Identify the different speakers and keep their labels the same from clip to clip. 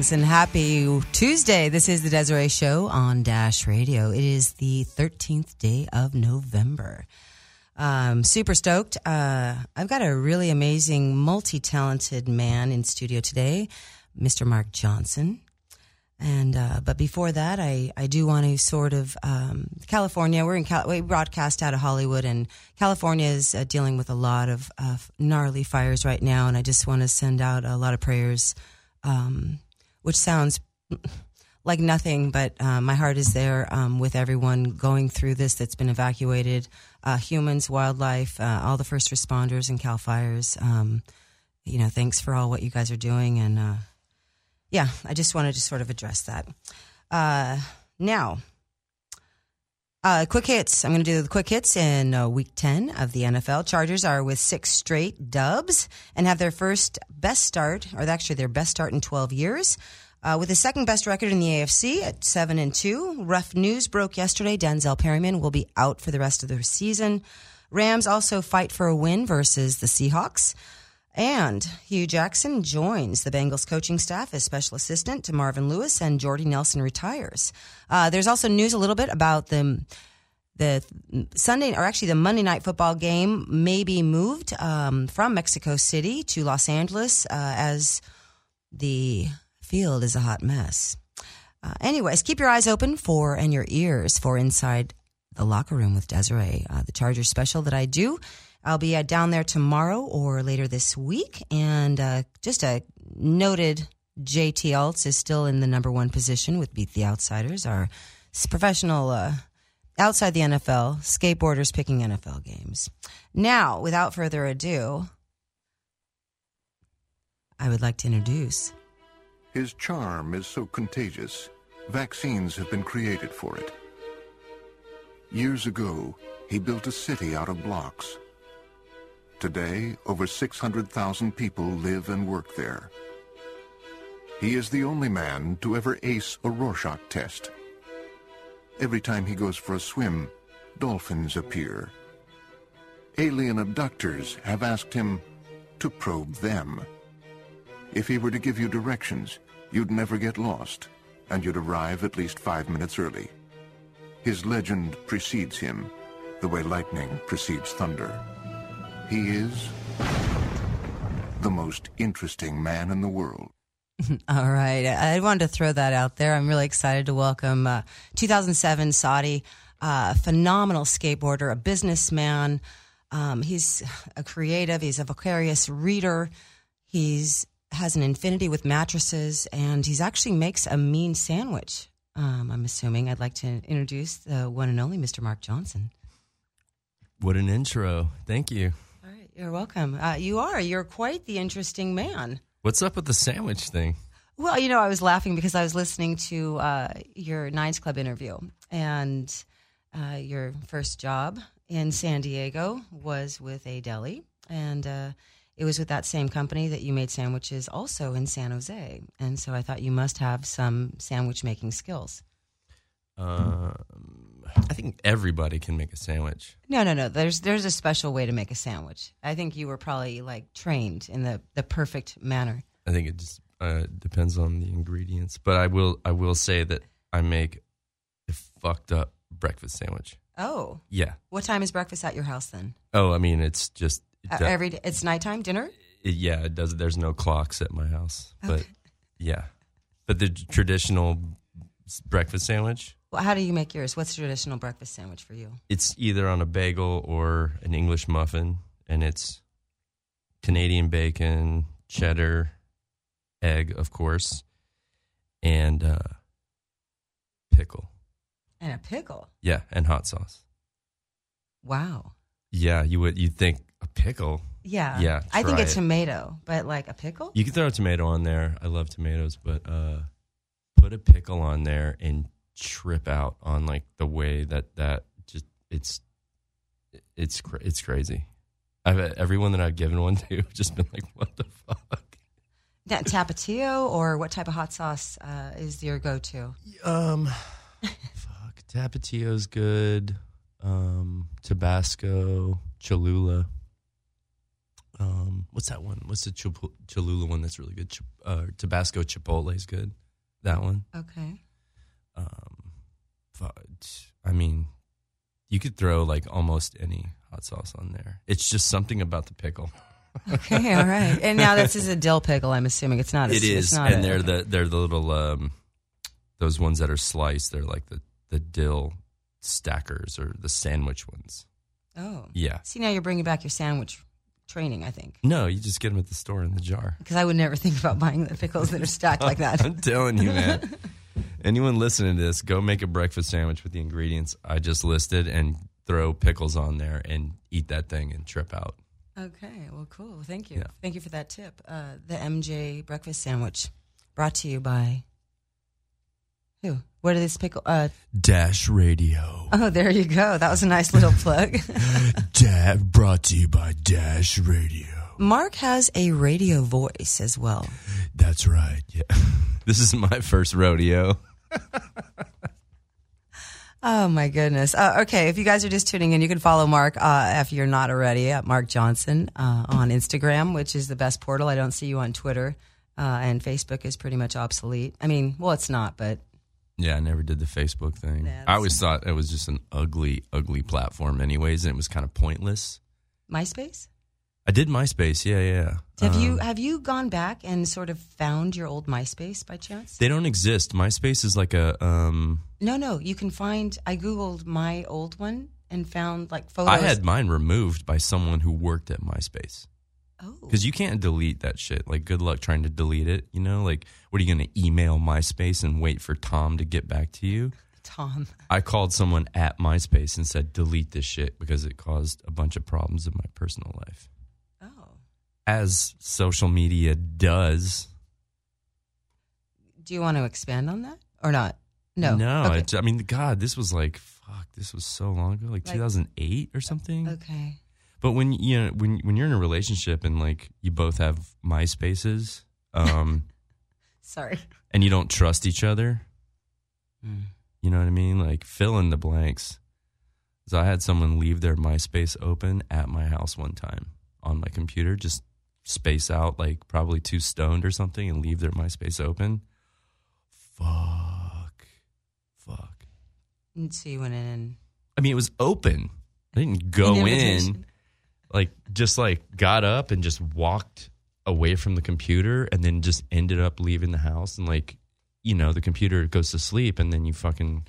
Speaker 1: Greetings and happy Tuesday. This is the Desiree Show on Dash Radio. It is the 13th day of November. Um, super stoked. Uh, I've got a really amazing, multi talented man in studio today, Mr. Mark Johnson. And uh, but before that, I, I do want to sort of um, California. We're in Cal- we broadcast out of Hollywood, and California is uh, dealing with a lot of uh, gnarly fires right now. And I just want to send out a lot of prayers, um, which sounds like nothing, but uh, my heart is there um, with everyone going through this that's been evacuated, uh, humans, wildlife, uh, all the first responders, and Cal fires. Um, you know, thanks for all what you guys are doing, and yeah, I just wanted to sort of address that. Uh, now, uh, quick hits. I'm going to do the quick hits in uh, week 10 of the NFL. Chargers are with six straight dubs and have their first best start, or actually their best start in 12 years. Uh, with the second best record in the AFC at seven and two, rough news broke yesterday. Denzel Perryman will be out for the rest of the season. Rams also fight for a win versus the Seahawks. And Hue Jackson joins the Bengals coaching staff as special assistant to Marvin Lewis, and Jordy Nelson retires. Uh, there's also news a little bit about the the Sunday or actually the Monday night football game may be moved um, from Mexico City to Los Angeles uh, as the field is a hot mess. Uh, anyways, keep your eyes open for and your ears for inside the locker room with Desiree, uh, the Charger special that I do I'll be uh, down there tomorrow or later this week. And uh, just a noted JT Alts is still in the number one position with Beat the Outsiders, our professional uh, outside the NFL skateboarders picking NFL games. Now, without further ado, I would like to introduce.
Speaker 2: His charm is so contagious, vaccines have been created for it. Years ago, he built a city out of blocks Today, over 600,000 people live and work there. He is the only man to ever ace a Rorschach test. Every time he goes for a swim, dolphins appear. Alien abductors have asked him to probe them. If he were to give you directions, you'd never get lost, and you'd arrive at least five minutes early. His legend precedes him, the way lightning precedes thunder. He is the most interesting man in the world.
Speaker 1: All right. I wanted to throw that out there. I'm really excited to welcome uh, 2007 SOTY, uh, phenomenal skateboarder, a businessman. Um, he's a creative. He's a vicarious reader. He's has an infinity with mattresses, and he's actually makes a mean sandwich. Um, I'm assuming. I'd like to introduce the one and only Mr. Mark Johnson.
Speaker 3: What an intro! Thank you.
Speaker 1: You're welcome. Uh, you are. You're quite the interesting man.
Speaker 3: What's up with the sandwich thing?
Speaker 1: Well, you know, I was laughing because I was listening to uh, your Nines Club interview, and uh, your first job in San Diego was with a deli, and uh, it was with that same company that you made sandwiches also in San Jose. And so I thought you must have some sandwich making skills.
Speaker 3: Um, I think everybody can make a sandwich.
Speaker 1: No, no, no. There's there's a special way to make a sandwich. I think you were probably like trained in the the perfect manner.
Speaker 3: I think it just uh, depends on the ingredients, but I will I will say that I make a fucked up breakfast sandwich.
Speaker 1: Oh,
Speaker 3: yeah.
Speaker 1: What time is breakfast at your house then?
Speaker 3: Oh, I mean it's just
Speaker 1: uh, every day, it's nighttime dinner.
Speaker 3: It, yeah, it does. There's no clocks at my house, okay. but yeah, but the traditional breakfast sandwich
Speaker 1: well, how do you make yours? What's a traditional breakfast sandwich for you?
Speaker 3: It's either on a bagel or an English muffin, and it's Canadian bacon, cheddar, egg, of course, and uh, pickle.
Speaker 1: And a pickle.
Speaker 3: Yeah, and hot sauce.
Speaker 1: Wow.
Speaker 3: Yeah, you would you'd think a pickle.
Speaker 1: Yeah.
Speaker 3: Yeah.
Speaker 1: I think a
Speaker 3: it.
Speaker 1: tomato, but like a pickle?
Speaker 3: You can throw a tomato on there. I love tomatoes, but uh, put a pickle on there and trip out on like the way that that just it's it's it's crazy. I've everyone that I've given one to just been like, what the fuck.
Speaker 1: That Tapatio or what type of hot sauce uh, is your go-to?
Speaker 3: Um, fuck, Tapatio's good. Um, Tabasco, Cholula. Um, what's that one? What's the Chip- Cholula one that's really good? Ch- uh, Tabasco Chipotle is good. That one.
Speaker 1: Okay.
Speaker 3: Um, but, I mean, you could throw like almost any hot sauce on there. It's just something about the pickle.
Speaker 1: Okay, all right. And now this is a dill pickle. I'm assuming it's not. A,
Speaker 3: It
Speaker 1: it's not
Speaker 3: and
Speaker 1: a-
Speaker 3: they're
Speaker 1: okay.
Speaker 3: the they're the little um, those ones that are sliced. They're like the the dill stackers or the sandwich ones.
Speaker 1: Oh,
Speaker 3: Yeah.
Speaker 1: See, now you're bringing back your sandwich training. I think
Speaker 3: No, you just get them at the store in the jar.
Speaker 1: because I would never think about buying the pickles that are stacked like that.
Speaker 3: I'm telling you, man. Anyone listening to this, go make a breakfast sandwich with the ingredients I just listed and throw pickles on there and eat that thing and trip out.
Speaker 1: Okay, well, cool. Thank you.
Speaker 3: Yeah.
Speaker 1: Thank you for that tip. Uh, the MJ breakfast sandwich brought to you by who? What is pickle? Uh,
Speaker 3: Dash Radio.
Speaker 1: oh, there you go. That was a nice little plug.
Speaker 3: Da- brought to you by Dash Radio.
Speaker 1: Mark has a radio voice as well.
Speaker 3: That's right. Yeah. this is my first rodeo.
Speaker 1: Oh my goodness. Uh, okay, if you guys are just tuning in, you can follow Mark uh, if you're not already at Mark Johnson uh, on Instagram, which is the best portal. I don't see you on Twitter, uh, and Facebook is pretty much obsolete. I mean, well, it's not, but
Speaker 3: Yeah, I never did the Facebook thing.
Speaker 1: That's-
Speaker 3: I always thought it was just an ugly, ugly platform, anyways, and it was kind of pointless.
Speaker 1: MySpace.
Speaker 3: I did MySpace. Yeah, yeah.
Speaker 1: Have you
Speaker 3: Um,
Speaker 1: have you gone back and sort of found your old MySpace by chance?
Speaker 3: They don't exist. MySpace is like a. Um,
Speaker 1: no, no. You can find. I googled my old one and found like photos.
Speaker 3: I had mine removed by someone who worked at MySpace
Speaker 1: oh,
Speaker 3: because you can't delete that shit. Like, good luck trying to delete it. You know, like, what are you going to email MySpace and wait for Tom to get back to you?
Speaker 1: Tom.
Speaker 3: I called someone at MySpace and said, delete this shit because it caused a bunch of problems in my personal life. As social media does.
Speaker 1: do you want to expand on that or not? No,
Speaker 3: No,
Speaker 1: Okay.
Speaker 3: it- I mean, God, this was like, fuck, this was so long ago, like,
Speaker 1: Like-
Speaker 3: 2008 or something.
Speaker 1: okay.
Speaker 3: But when you know when when you're in a relationship and like you both have MySpaces, um,
Speaker 1: Sorry.
Speaker 3: and you don't trust each other,
Speaker 1: Mm.
Speaker 3: you know what I mean? Like fill in the blanks. So I had someone leave their MySpace open at my house one time on my computer, just space out like probably too stoned or something, and leave their MySpace open. Fuck, fuck.
Speaker 1: And so you went in
Speaker 3: I mean, it was open. I didn't go in, like just like got up and just walked away from the computer, and then just ended up leaving the house. And like, you know, the computer goes to sleep, and then you fucking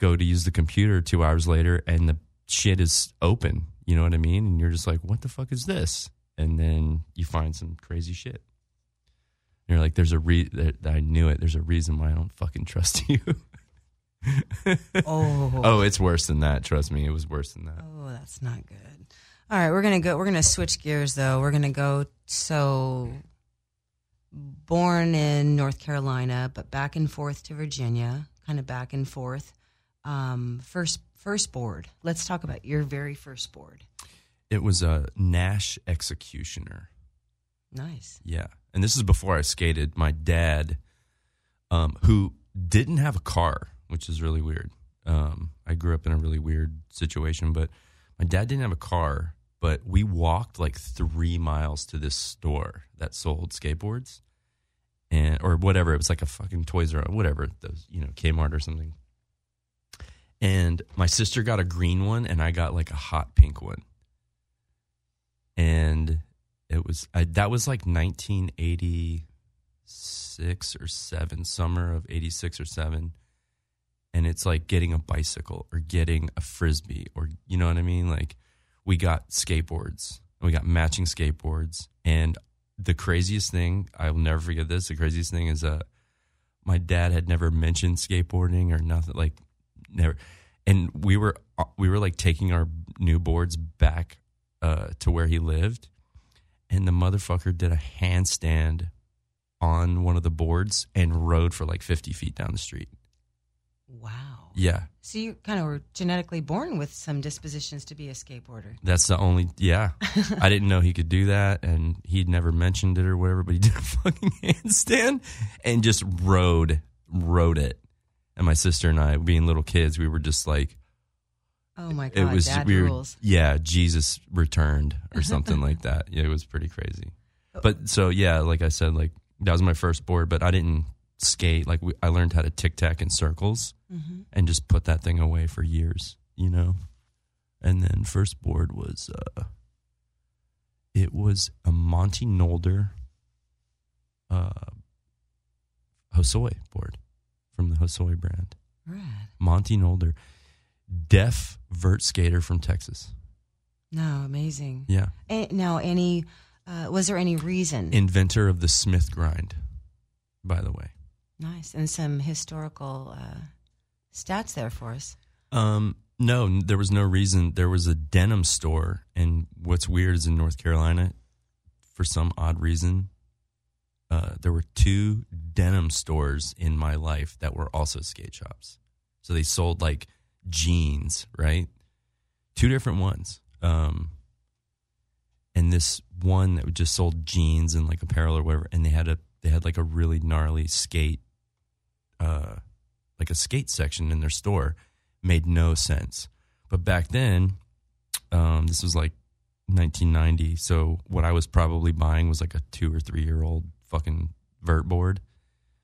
Speaker 3: go to use the computer two hours later, and the shit is open. You know what I mean? And you're just like, what the fuck is this? And then you find some crazy shit. And you're like, there's a re. that- I knew it. There's a reason why I don't fucking trust you.
Speaker 1: oh,
Speaker 3: oh, it's worse than that. Trust me, it was worse than that.
Speaker 1: Oh, that's not good. All right, we're gonna go. We're gonna switch gears though. We're gonna go. So, born in North Carolina, but back and forth to Virginia, kind of back and forth. Um, first, first board. Let's talk about your very first board.
Speaker 3: It was a Nash executioner.
Speaker 1: Nice.
Speaker 3: Yeah. And this is before I skated. My dad, um, who didn't have a car, which is really weird. Um, I grew up in a really weird situation, but my dad didn't have a car, but we walked like three miles to this store that sold skateboards and or whatever. It was like a fucking Toys R Us, whatever, those, you know, Kmart or something. And my sister got a green one and I got like a hot pink one. And it was I, that was like 1986 or 7 summer of 86 or 7 and it's like getting a bicycle or getting a frisbee or you know what i mean? Like we got skateboards. We got matching skateboards. And the craziest thing i'll never forget this the craziest thing is uh my dad had never mentioned skateboarding or nothing like never. And we were we were like taking our new boards back uh, to where he lived and the motherfucker did a handstand on one of the boards and rode for like 50 feet down the street.
Speaker 1: Wow.
Speaker 3: Yeah.
Speaker 1: So you kind of were genetically born with some dispositions to be a skateboarder.
Speaker 3: That's the only, yeah. I didn't know he could do that and he'd never mentioned it or whatever, but he did a fucking handstand and just rode, rode it. And my sister and I, being little kids, we were just like,
Speaker 1: Oh my god,
Speaker 3: it was
Speaker 1: dad
Speaker 3: weird.
Speaker 1: rules.
Speaker 3: Yeah, Jesus returned or something like that. Yeah, it was pretty crazy. But so yeah, like I said, like that was my first board, but I didn't skate. Like we, I learned how to tic tac in circles
Speaker 1: Mm-hmm.
Speaker 3: and just put that thing away for years, you know. And then first board was uh it was a Monty Nolder uh Hosoi board from the Hosoi brand.
Speaker 1: Rad.
Speaker 3: Monty Nolder, deaf vert skater from Texas.
Speaker 1: No, amazing.
Speaker 3: Yeah,
Speaker 1: Eh, now, any uh, was there any reason?
Speaker 3: inventor of the Smith grind. By the way,
Speaker 1: nice and some historical uh, stats there for us.
Speaker 3: um, no, there was no reason. There was a denim store, and what's weird is in North Carolina, for some odd reason, uh, there were two denim stores in my life that were also skate shops. So they sold like jeans, right? Two different ones. Um, and this one that just sold jeans and like apparel or whatever, and they had a they had like a really gnarly skate, uh, like a skate section in their store, made no sense. But back then, um, this was like 1990, so what I was probably buying was like a two or three year old fucking vert board.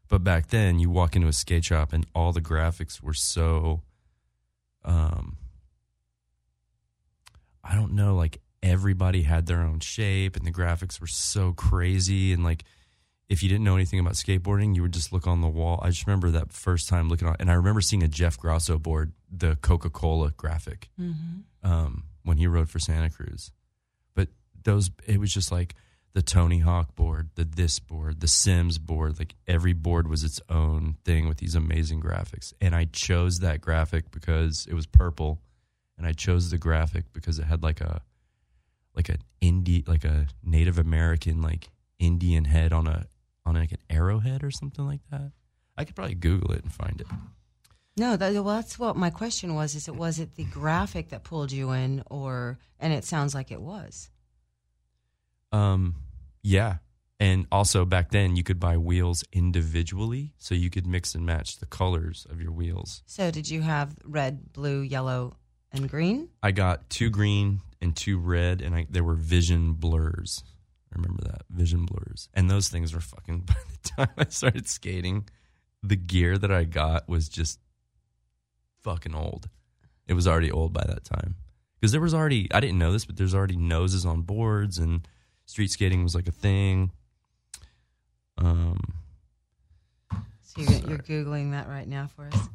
Speaker 3: But back then, you walk into a skate shop and all the graphics were so, um, I don't know, like everybody had their own shape and the graphics were so crazy. And like, if you didn't know anything about skateboarding, you would just look on the wall. I just remember that first time looking on, and I remember seeing a Jeff Grosso board, the Coca Cola graphic,
Speaker 1: Mm-hmm.
Speaker 3: um, when he rode for Santa Cruz. But those, it was just like the Tony Hawk board, the this board, the Sims board. Like every board was its own thing with these amazing graphics. And I chose that graphic because it was purple, and I chose the graphic because it had like a, like an indie, like a Native American, like Indian head on a on like an arrowhead or something like that. I could probably Google it and find it.
Speaker 1: No, that, well, that's what my question was. Is it was it the graphic that pulled you in, or and it sounds like it was.
Speaker 3: Um, yeah. And also back then you could buy wheels individually, so you could mix and match the colors of your wheels.
Speaker 1: So, did you have red, blue, yellow, and green?
Speaker 3: I got two green and two red, and I there were vision blurs. I remember that vision blurs, and those things were fucking. By the time I started skating, the gear that I got was just fucking old. It was already old by that time because there was already I didn't know this, but there's already noses on boards, and street skating was like a thing. Um,
Speaker 1: So you're, you're googling that right now for us.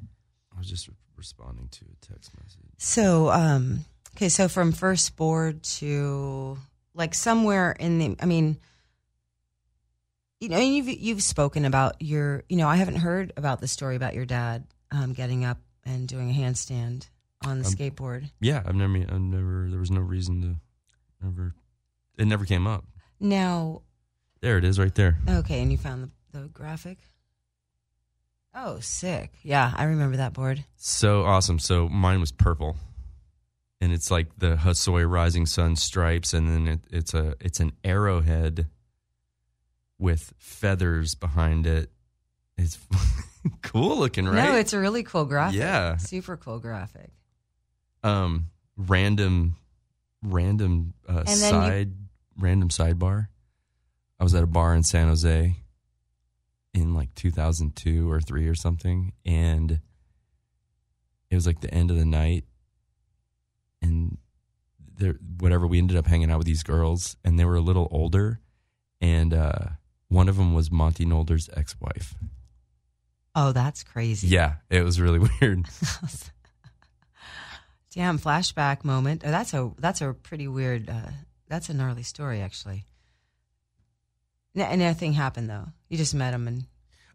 Speaker 3: I was just re- responding to a text message.
Speaker 1: So, um, okay, so from first board to like somewhere in the, I mean, you know, you've you've spoken about your, you know, I haven't heard about the story about your dad um, getting up and doing a handstand on the
Speaker 3: Um,
Speaker 1: skateboard.
Speaker 3: Yeah, I've never, I've never. There was no reason to, never. It never came up.
Speaker 1: Now,
Speaker 3: There it is, right there.
Speaker 1: okay, and you found the, the graphic. Oh, sick! Yeah, I remember that board.
Speaker 3: So awesome. So mine was purple, and it's like the Hosoi Rising Sun stripes, and then it, it's a it's an arrowhead with feathers behind it. It's cool looking, right?
Speaker 1: No, it's a really cool graphic.
Speaker 3: Yeah.
Speaker 1: super cool graphic.
Speaker 3: um random random uh, side random sidebar. I was at a bar in San Jose in like 2002 or 3 or something and it was like the end of the night and there whatever we ended up hanging out with these girls and they were a little older and uh one of them was Monty Nolder's ex-wife.
Speaker 1: Oh, that's crazy.
Speaker 3: Yeah, it was really weird.
Speaker 1: Damn flashback moment. Oh, that's a that's a pretty weird. Uh, that's a gnarly story, actually. N- and nothing happened though. You just met him and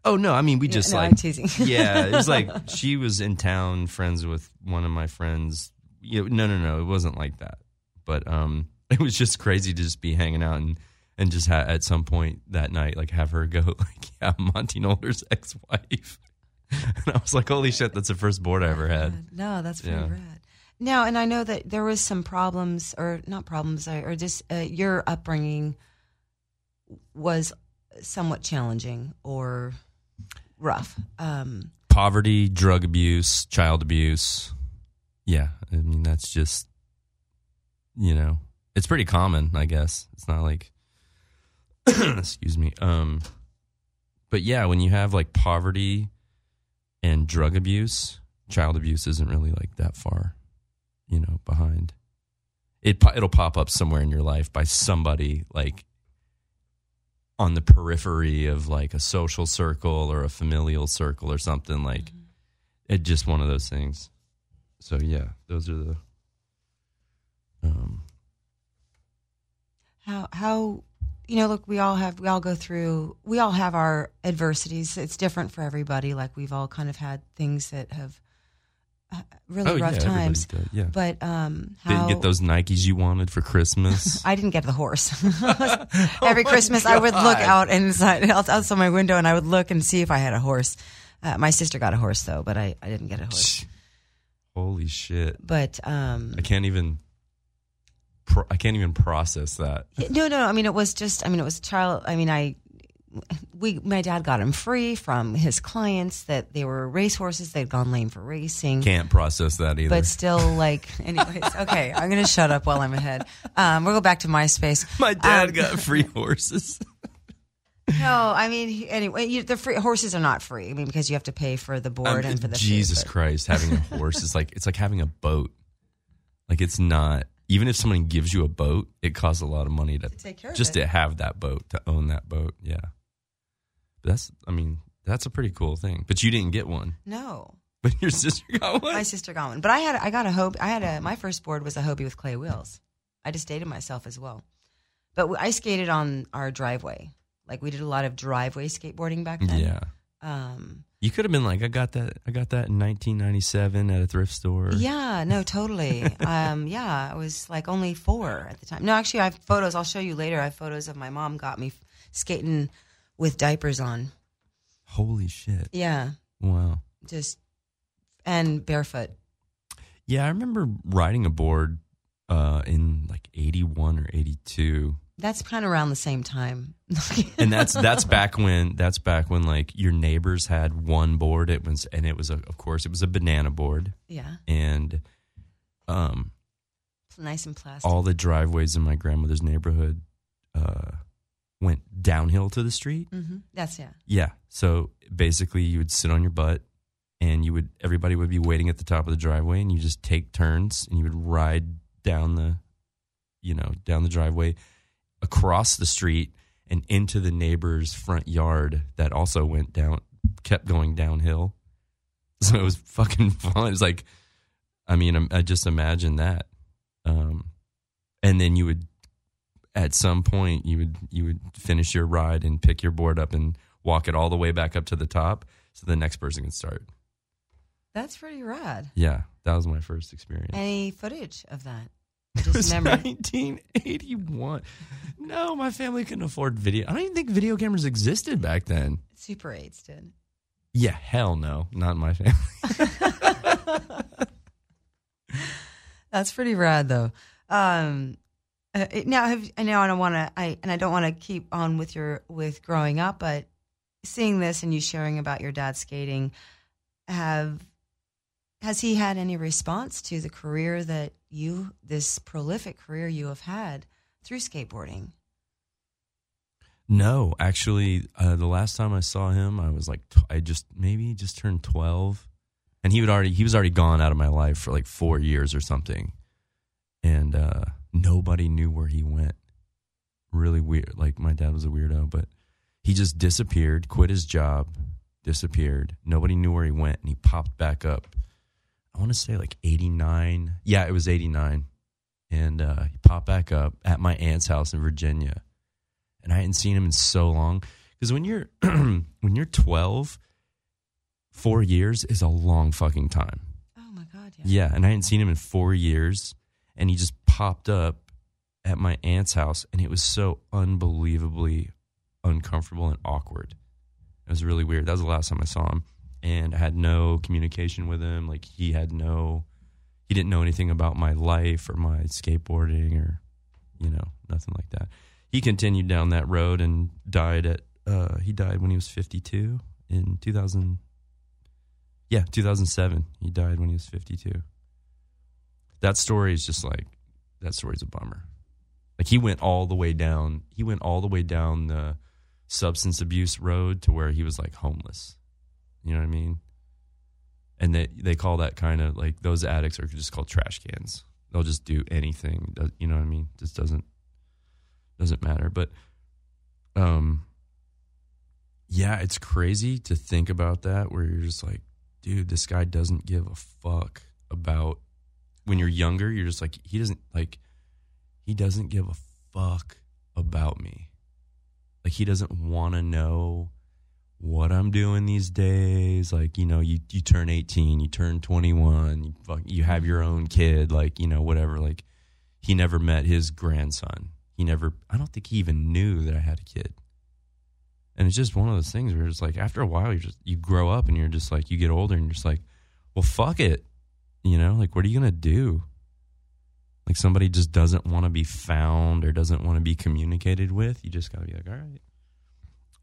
Speaker 3: Oh no, I mean we just
Speaker 1: no,
Speaker 3: like
Speaker 1: I'm teasing.
Speaker 3: yeah, it was like she was in town, friends with one of my friends. You know, no, no, no, it wasn't like that. But um, it was just crazy to just be hanging out and and just ha- at some point that night, like have her go like, yeah, Monty Nolder's ex-wife. and I was like, holy shit, that's the first board I ever had.
Speaker 1: no, that's pretty
Speaker 3: Yeah.
Speaker 1: rad. Now, and I know that there was some problems, or not problems, or or just uh, your upbringing was somewhat challenging or rough. Um,
Speaker 3: Poverty, drug abuse, child abuse. Yeah, I mean that's just you know, it's pretty common, I guess. It's not like excuse me. Um but yeah, when you have like poverty and drug abuse, child abuse isn't really like that far, you know, behind. It it'll pop up somewhere in your life by somebody like on the periphery of like a social circle or a familial circle or something like
Speaker 1: Mm-hmm.
Speaker 3: it just one of those things. So yeah, those are the um
Speaker 1: How how you know, look, we all have we all go through we all have our adversities. It's different for everybody. Like we've all kind of had things that have uh, really
Speaker 3: oh
Speaker 1: rough
Speaker 3: yeah,
Speaker 1: times.
Speaker 3: did, yeah.
Speaker 1: But um how
Speaker 3: Didn't get those Nikes you wanted for Christmas.
Speaker 1: I didn't get the horse. Every Christmas, I would look
Speaker 3: Oh
Speaker 1: out inside outside my window, and I would look and see if I had a horse. Uh, my sister got a horse though, but I, I didn't get a horse.
Speaker 3: Holy shit!
Speaker 1: But um,
Speaker 3: I can't even. Pro- I can't even process that.
Speaker 1: no, no, no. I mean, it was just. I mean, it was child. I mean, I. We, my dad got him free from his clients that they were racehorses. They'd gone lame for racing.
Speaker 3: Can't process that either.
Speaker 1: but still, like, anyways, okay, I'm gonna shut up while I'm ahead. Um, we'll go back to MySpace.
Speaker 3: My dad
Speaker 1: Um,
Speaker 3: got free horses.
Speaker 1: No, I mean, anyway, you, the free horses are not free. I mean, because you have to pay for the board
Speaker 3: Um,
Speaker 1: and for the
Speaker 3: Jesus
Speaker 1: but-
Speaker 3: Christ, having a horse is like it's like having a boat. Like it's not. Even if someone gives you a boat, it costs a lot of money to,
Speaker 1: take care of
Speaker 3: just
Speaker 1: it.
Speaker 3: to have that boat, to own that boat. Yeah, that's. I mean, that's a pretty cool thing. But you didn't get one.
Speaker 1: No,
Speaker 3: But your sister got one.
Speaker 1: my sister got one, but I had I got a Hobie. I had a my first board was a Hobie with clay wheels. I just dated myself as well, but I skated on our driveway. Like we did a lot of driveway skateboarding back then.
Speaker 3: yeah.
Speaker 1: Um,
Speaker 3: You could have been like, I got that. I got that in 1997 at a thrift store.
Speaker 1: yeah, no, totally. um, yeah, I was like only four at the time. No, actually, I have photos. I'll show you later. I have photos of my mom got me skating with diapers on.
Speaker 3: Holy shit!
Speaker 1: Yeah,
Speaker 3: Wow.
Speaker 1: just and barefoot.
Speaker 3: Yeah, I remember riding a board uh, in like 81 or 82.
Speaker 1: That's kind of around the same time.
Speaker 3: and that's that's back when that's back when like your neighbors had one board it was and it was a, of course it was a banana board
Speaker 1: yeah,
Speaker 3: and um
Speaker 1: nice and plastic.
Speaker 3: all the driveways in my grandmother's neighborhood uh went downhill to the street.
Speaker 1: Hmm That's yeah.
Speaker 3: yeah. So basically you would sit on your butt and you would everybody would be waiting at the top of the driveway and you just take turns and you would ride down the you know down the driveway across the street and into the neighbor's front yard that also went down kept going downhill. So it was fucking fun. It was like i mean i just imagine that. Um and then you would at some point you would you would finish your ride and pick your board up and walk it all the way back up to the top so the next person can start
Speaker 1: That's pretty rad.
Speaker 3: yeah that was my first experience
Speaker 1: Any footage of that?
Speaker 3: it was
Speaker 1: Just memory.
Speaker 3: 1981 no my family couldn't afford video i don't even think video cameras existed back then
Speaker 1: Super 8s did.
Speaker 3: yeah hell no not in my family
Speaker 1: That's pretty rad, though. Um, uh, now, have, I I don't want to, I and I don't want to keep on with your with growing up, but seeing this and you sharing about your dad skating, have has he had any response to the career that you, this prolific career you have had through skateboarding?
Speaker 3: No, actually, uh, the last time I saw him, I was like, I just maybe just turned twelve, and he would already he was already gone out of my life for like four years or something, and uh, nobody knew where he went. Really weird. Like my dad was a weirdo, but he just disappeared, quit his job, disappeared. Nobody knew where he went, and he popped back up. I want to say like eighty nine. Yeah, it was eighty nine, and uh, he popped back up at my aunt's house in Virginia and I hadn't seen him in so long. Because when you're when you're 12, four years is a long fucking time.
Speaker 1: Oh my god, yeah.
Speaker 3: Yeah, and I hadn't seen him in four years, and he just popped up at my aunt's house, and it was so unbelievably uncomfortable and awkward. It was really weird. That was the last time I saw him, and I had no communication with him. Like he had no, he didn't know anything about my life or my skateboarding or, you know, nothing like that. He continued down that road and died at. Uh, he died when he was fifty-two in two thousand. Yeah, two thousand seven. He died when he was fifty-two. That story is just like that story's a bummer. Like he went all the way down. He went all the way down the substance abuse road to where he was like homeless. You know what I mean? And they they call that kind of like those addicts are just called trash cans. They'll just do anything. You know what I mean? Just doesn't doesn't matter. But um, yeah, it's crazy to think about that. Where you're just like, dude, this guy doesn't give a fuck about. When you're younger, you're just like he doesn't like. He doesn't give a fuck about me. Like he doesn't want to know what I'm doing these days. Like, you know, you, you turn 18, you turn 21, you, fuck, you have your own kid, like, you know, whatever. Like, he never met his grandson. He never, I don't think he even knew that I had a kid. And it's just one of those things where it's like, after a while, you just, you grow up and you're just like, you get older and you're just like, well, fuck it. You know, like, what are you going to do? Like, somebody just doesn't want to be found or doesn't want to be communicated with. You just got to be like, all right.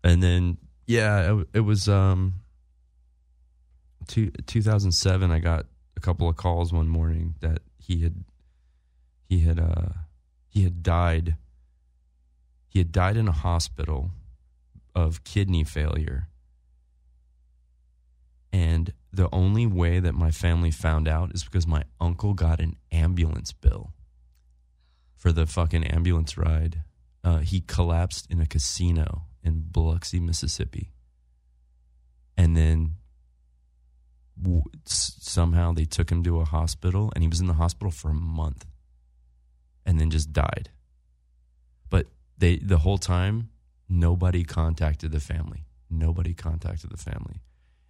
Speaker 3: And then yeah, it, it was um, two, 2007. I got a couple of calls one morning that he had he had uh he had died. He had died in a hospital of kidney failure. And the only way that my family found out is because my uncle got an ambulance bill for the fucking ambulance ride. Uh, he collapsed in a casino in Biloxi, Mississippi. And then w- somehow they took him to a hospital and he was in the hospital for a month and then just died. But they the whole time nobody contacted the family. Nobody contacted the family.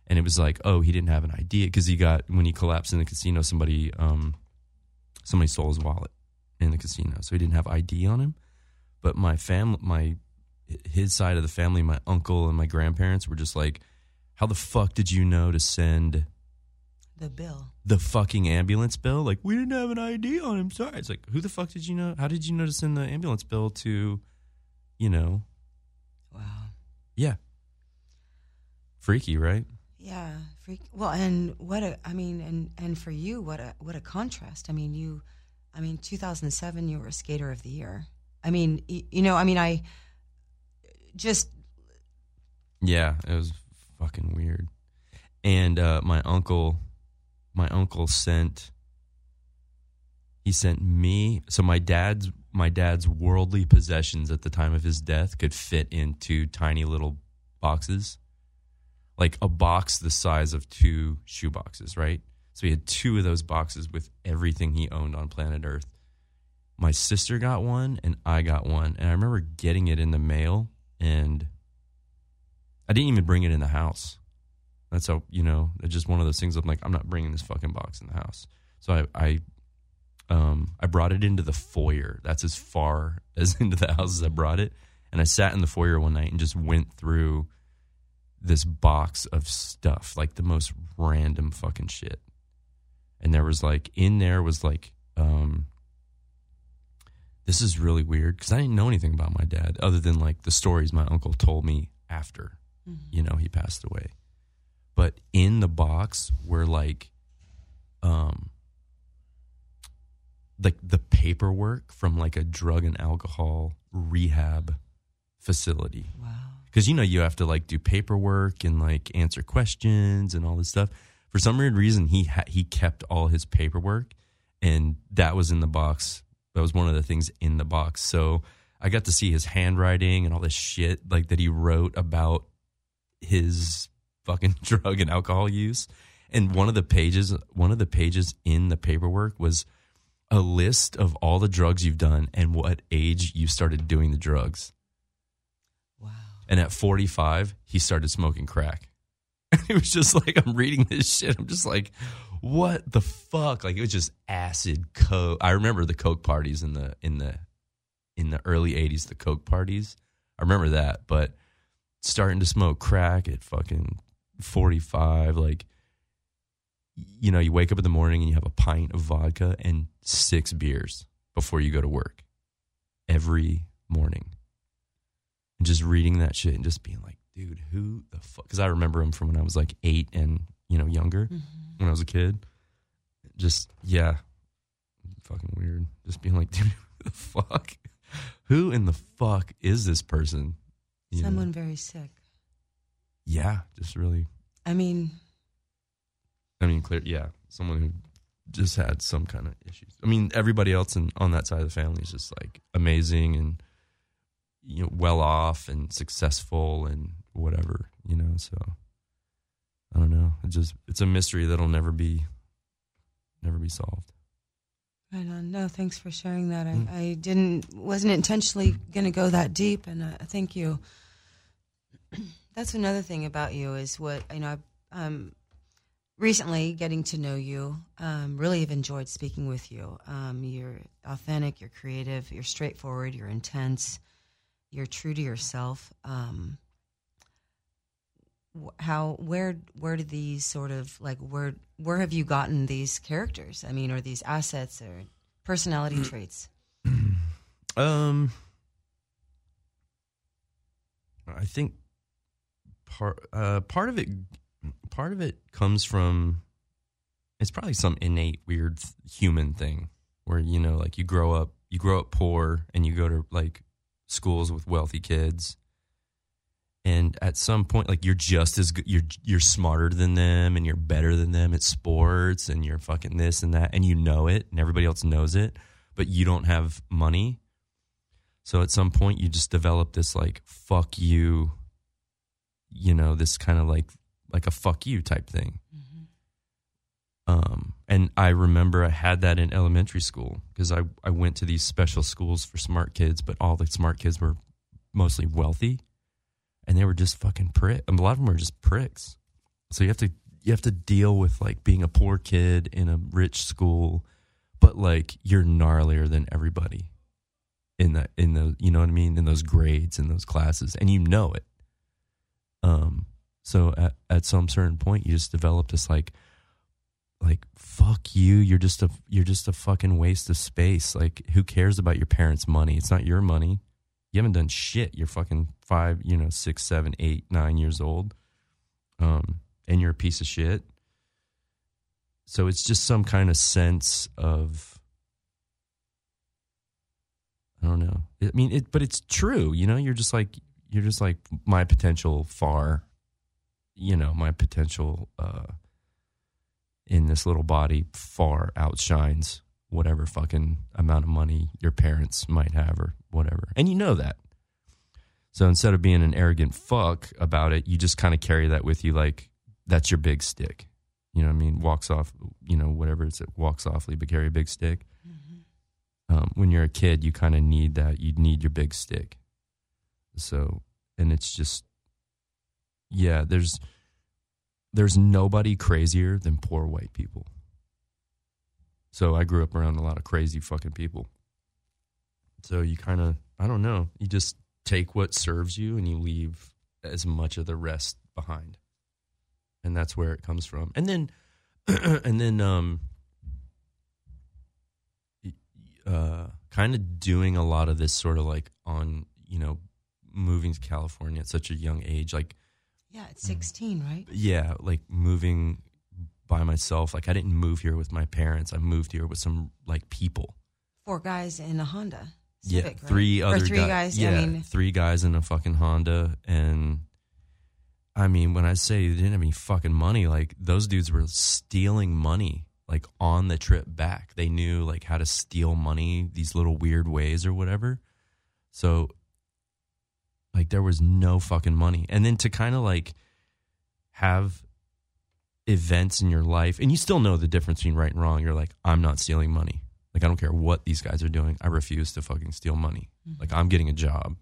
Speaker 3: And it was like, oh, he didn't have an idea because he got when he collapsed in the casino, somebody um somebody stole his wallet in the casino. So he didn't have ID on him. But my family my his side of the family, my uncle and my grandparents were just like, How the fuck did you know to send
Speaker 1: The bill.
Speaker 3: the fucking ambulance bill? Like, we didn't have an ID on him. Sorry. It's like, who the fuck did you know? How did you know to send the ambulance bill to, you know,
Speaker 1: Wow.
Speaker 3: yeah. Freaky, right?
Speaker 1: Yeah, freak. Well, and what a, I mean, and and for you, what a what a contrast. I mean, you, I mean, 2007, you were a skater of the year. I mean, y- you know, I mean, I just
Speaker 3: Yeah, it was fucking weird. And uh, my uncle, my uncle sent. He sent me. So my dad's my dad's worldly possessions at the time of his death could fit into tiny little boxes, like a box the size of two shoe boxes, right? So he had two of those boxes with everything he owned on planet Earth. My sister got one and I got one, and I remember getting it in the mail and I didn't even bring it in the house. That's how you know. It's just one of those things. I'm like, I'm not bringing this fucking box in the house. So I, I, um, I brought it into the foyer. That's as far as into the house as I brought it. And I sat in the foyer one night and just went through this box of stuff, like the most random fucking shit. And there was like in there was like, um, this is really weird because I didn't know anything about my dad other than like the stories my uncle told me after you know he passed away but in the box were like um like the paperwork from like a drug and alcohol rehab facility
Speaker 1: wow.
Speaker 3: Because you know you have to like do paperwork and like answer questions and all this stuff. For some weird reason, he ha- he kept all his paperwork, and that was in the box. That was one of the things in the box. So I got to see his handwriting and all this shit like that he wrote about his fucking drug and alcohol use. And one of the pages, one of the pages in the paperwork was a list of all the drugs you've done and what age you started doing the drugs. And at 45, he started smoking crack. it was just like, I'm reading this shit. I'm just like, what the fuck? Like it was just acid coke. I remember the coke parties in the, in the, in the early 80s, the coke parties. I remember that, but starting to smoke crack at fucking 45, like, you know, you wake up in the morning and you have a pint of vodka and six beers before you go to work every morning and just reading that shit and just being like, dude, who the fuck? Because I remember him from when I was like eight and you know younger, mm-hmm. when I was a kid. Just yeah, fucking weird. Just being like, dude, who the fuck? Who in the fuck is this person? You know?
Speaker 1: Someone very sick.
Speaker 3: Yeah, just really.
Speaker 1: I mean,
Speaker 3: I mean, clear. Yeah, someone who just had some kind of issues. I mean, everybody else in, on that side of the family is just like amazing and you know well off and successful and whatever. You know, so I don't know. It just it's a mystery that'll never be never be solved.
Speaker 1: right on. No, thanks for sharing that. I,
Speaker 3: Mm.
Speaker 1: I didn't, wasn't intentionally going to go that deep, and uh, thank you. That's another thing about you is what you know. I, um, recently, getting to know you, um, really have enjoyed speaking with you. Um, you're authentic, you're creative, you're straightforward, you're intense, you're true to yourself. Um, how where where did these sort of like where where have you gotten these characters? I mean, or these assets or personality traits?
Speaker 3: Um, I think part uh, part of it part of it comes from it's probably some innate weird human thing where you know like you grow up you grow up poor and you go to like schools with wealthy kids. And at some point like you're just as good you're you're smarter than them and you're better than them at sports and you're fucking this and that and you know it and everybody else knows it but you don't have money. So at some point you just develop this like fuck you you know this kind of like like a fuck you type thing mm-hmm. Um, and I remember I had that in elementary school because I, I went to these special schools for smart kids, but all the smart kids were mostly wealthy, and they were just fucking prick. A lot of them were just pricks. So you have to you have to deal with like being a poor kid in a rich school, but like you're gnarlier than everybody in the in the you know what I mean in those grades in those classes, and you know it. Um. So at at some certain point, you just develop this like like fuck you you're just a you're just a fucking waste of space. Like who cares about your parents money? It's not your money. You haven't done shit. You're fucking five you know six seven eight nine years old um and you're a piece of shit. So it's just some kind of sense of i don't know. I mean it but it's true you know? You're just like you're just like my potential far you know my potential uh in this little body far outshines whatever fucking amount of money your parents might have or whatever. And you know that. So instead of being an arrogant fuck about it, you just kind of carry that with you like that's your big stick. You know what I mean? Walks off, you know, whatever it's it walks softly, but carry a big stick. Um, when you're a kid, you kind of need that. You need your big stick. So, and it's just, yeah, there's, there's nobody crazier than poor white people. So I grew up around a lot of crazy fucking people. So you kind of, I don't know, you just take what serves you and you leave as much of the rest behind. And that's where it comes from. And then, and then, um, uh, kind of doing a lot of this sort of like on, you know, moving to California at such a young age, like,
Speaker 1: Yeah, it's 16, right?
Speaker 3: yeah, like moving by myself. Like I didn't move here with my parents. I moved here with some like people.
Speaker 1: Four guys in a Honda.
Speaker 3: yeah,
Speaker 1: Civic, right?
Speaker 3: three
Speaker 1: Or
Speaker 3: other
Speaker 1: three
Speaker 3: guy-
Speaker 1: guys.
Speaker 3: Yeah,
Speaker 1: I mean,
Speaker 3: three guys in a fucking Honda, and I mean, when I say they didn't have any fucking money, like those dudes were stealing money, like on the trip back. They knew like how to steal money these little weird ways or whatever. So, like, there was no fucking money, and then to kind of like have events in your life, and you still know the difference between right and wrong. You're like, I'm not stealing money. Like, I don't care what these guys are doing. I refuse to fucking steal money. Mm-hmm. Like, I'm getting a job,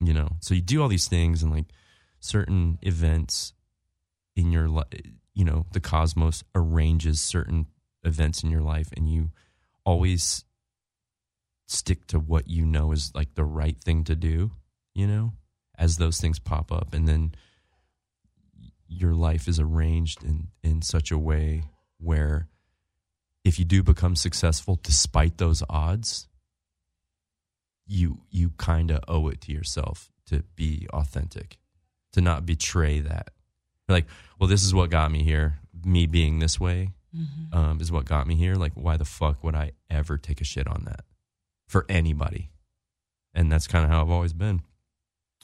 Speaker 3: you know? So you do all these things and like certain events in your life, you know, the cosmos arranges certain events in your life and you always stick to what you know is like the right thing to do, you know, as those things pop up. And then your life is arranged in, in such a way where if you do become successful despite those odds, you you kind of owe it to yourself to be authentic, to not betray that. Like, well, this is what got me here, me being this way, um, is what got me here. Like, why the fuck would I ever take a shit on that for anybody? And that's kind of how I've always been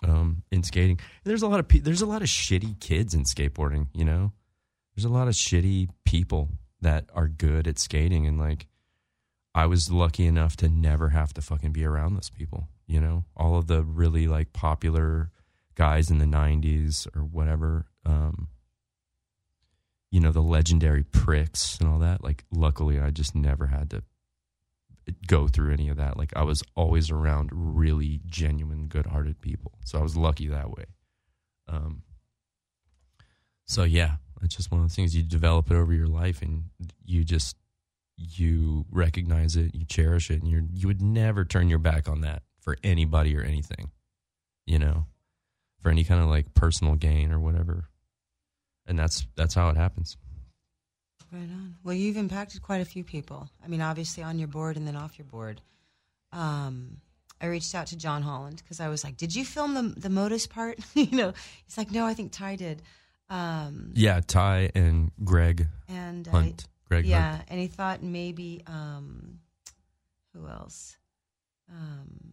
Speaker 3: um, in skating. There's a lot of pe- there's a lot of shitty kids in skateboarding. You know, there's a lot of shitty people that are good at skating, and like, I was lucky enough to never have to fucking be around those people. You know, all of the really like popular guys in the '90s or whatever. Um, you know, the legendary pricks and all that. Like, luckily, I just never had to go through any of that. Like, I was always around really genuine, good hearted people. So I was lucky that way. Um, so, yeah, it's just one of the things you develop it over your life and you just, you recognize it, you cherish it, and you're, you would never turn your back on that for anybody or anything, you know, for any kind of like personal gain or whatever and that's that's how it happens.
Speaker 1: Right on. Well, you've impacted quite a few people. I mean, obviously on your board and then off your board. Um, I reached out to John Holland because I was like, "Did you film the the Modus part?" you know, he's like, "No, I think Ty did." Um,
Speaker 3: yeah, Ty and Greg
Speaker 1: and
Speaker 3: Hunt.
Speaker 1: I,
Speaker 3: Greg
Speaker 1: yeah,
Speaker 3: Hunt.
Speaker 1: and he thought maybe um, who else? Um,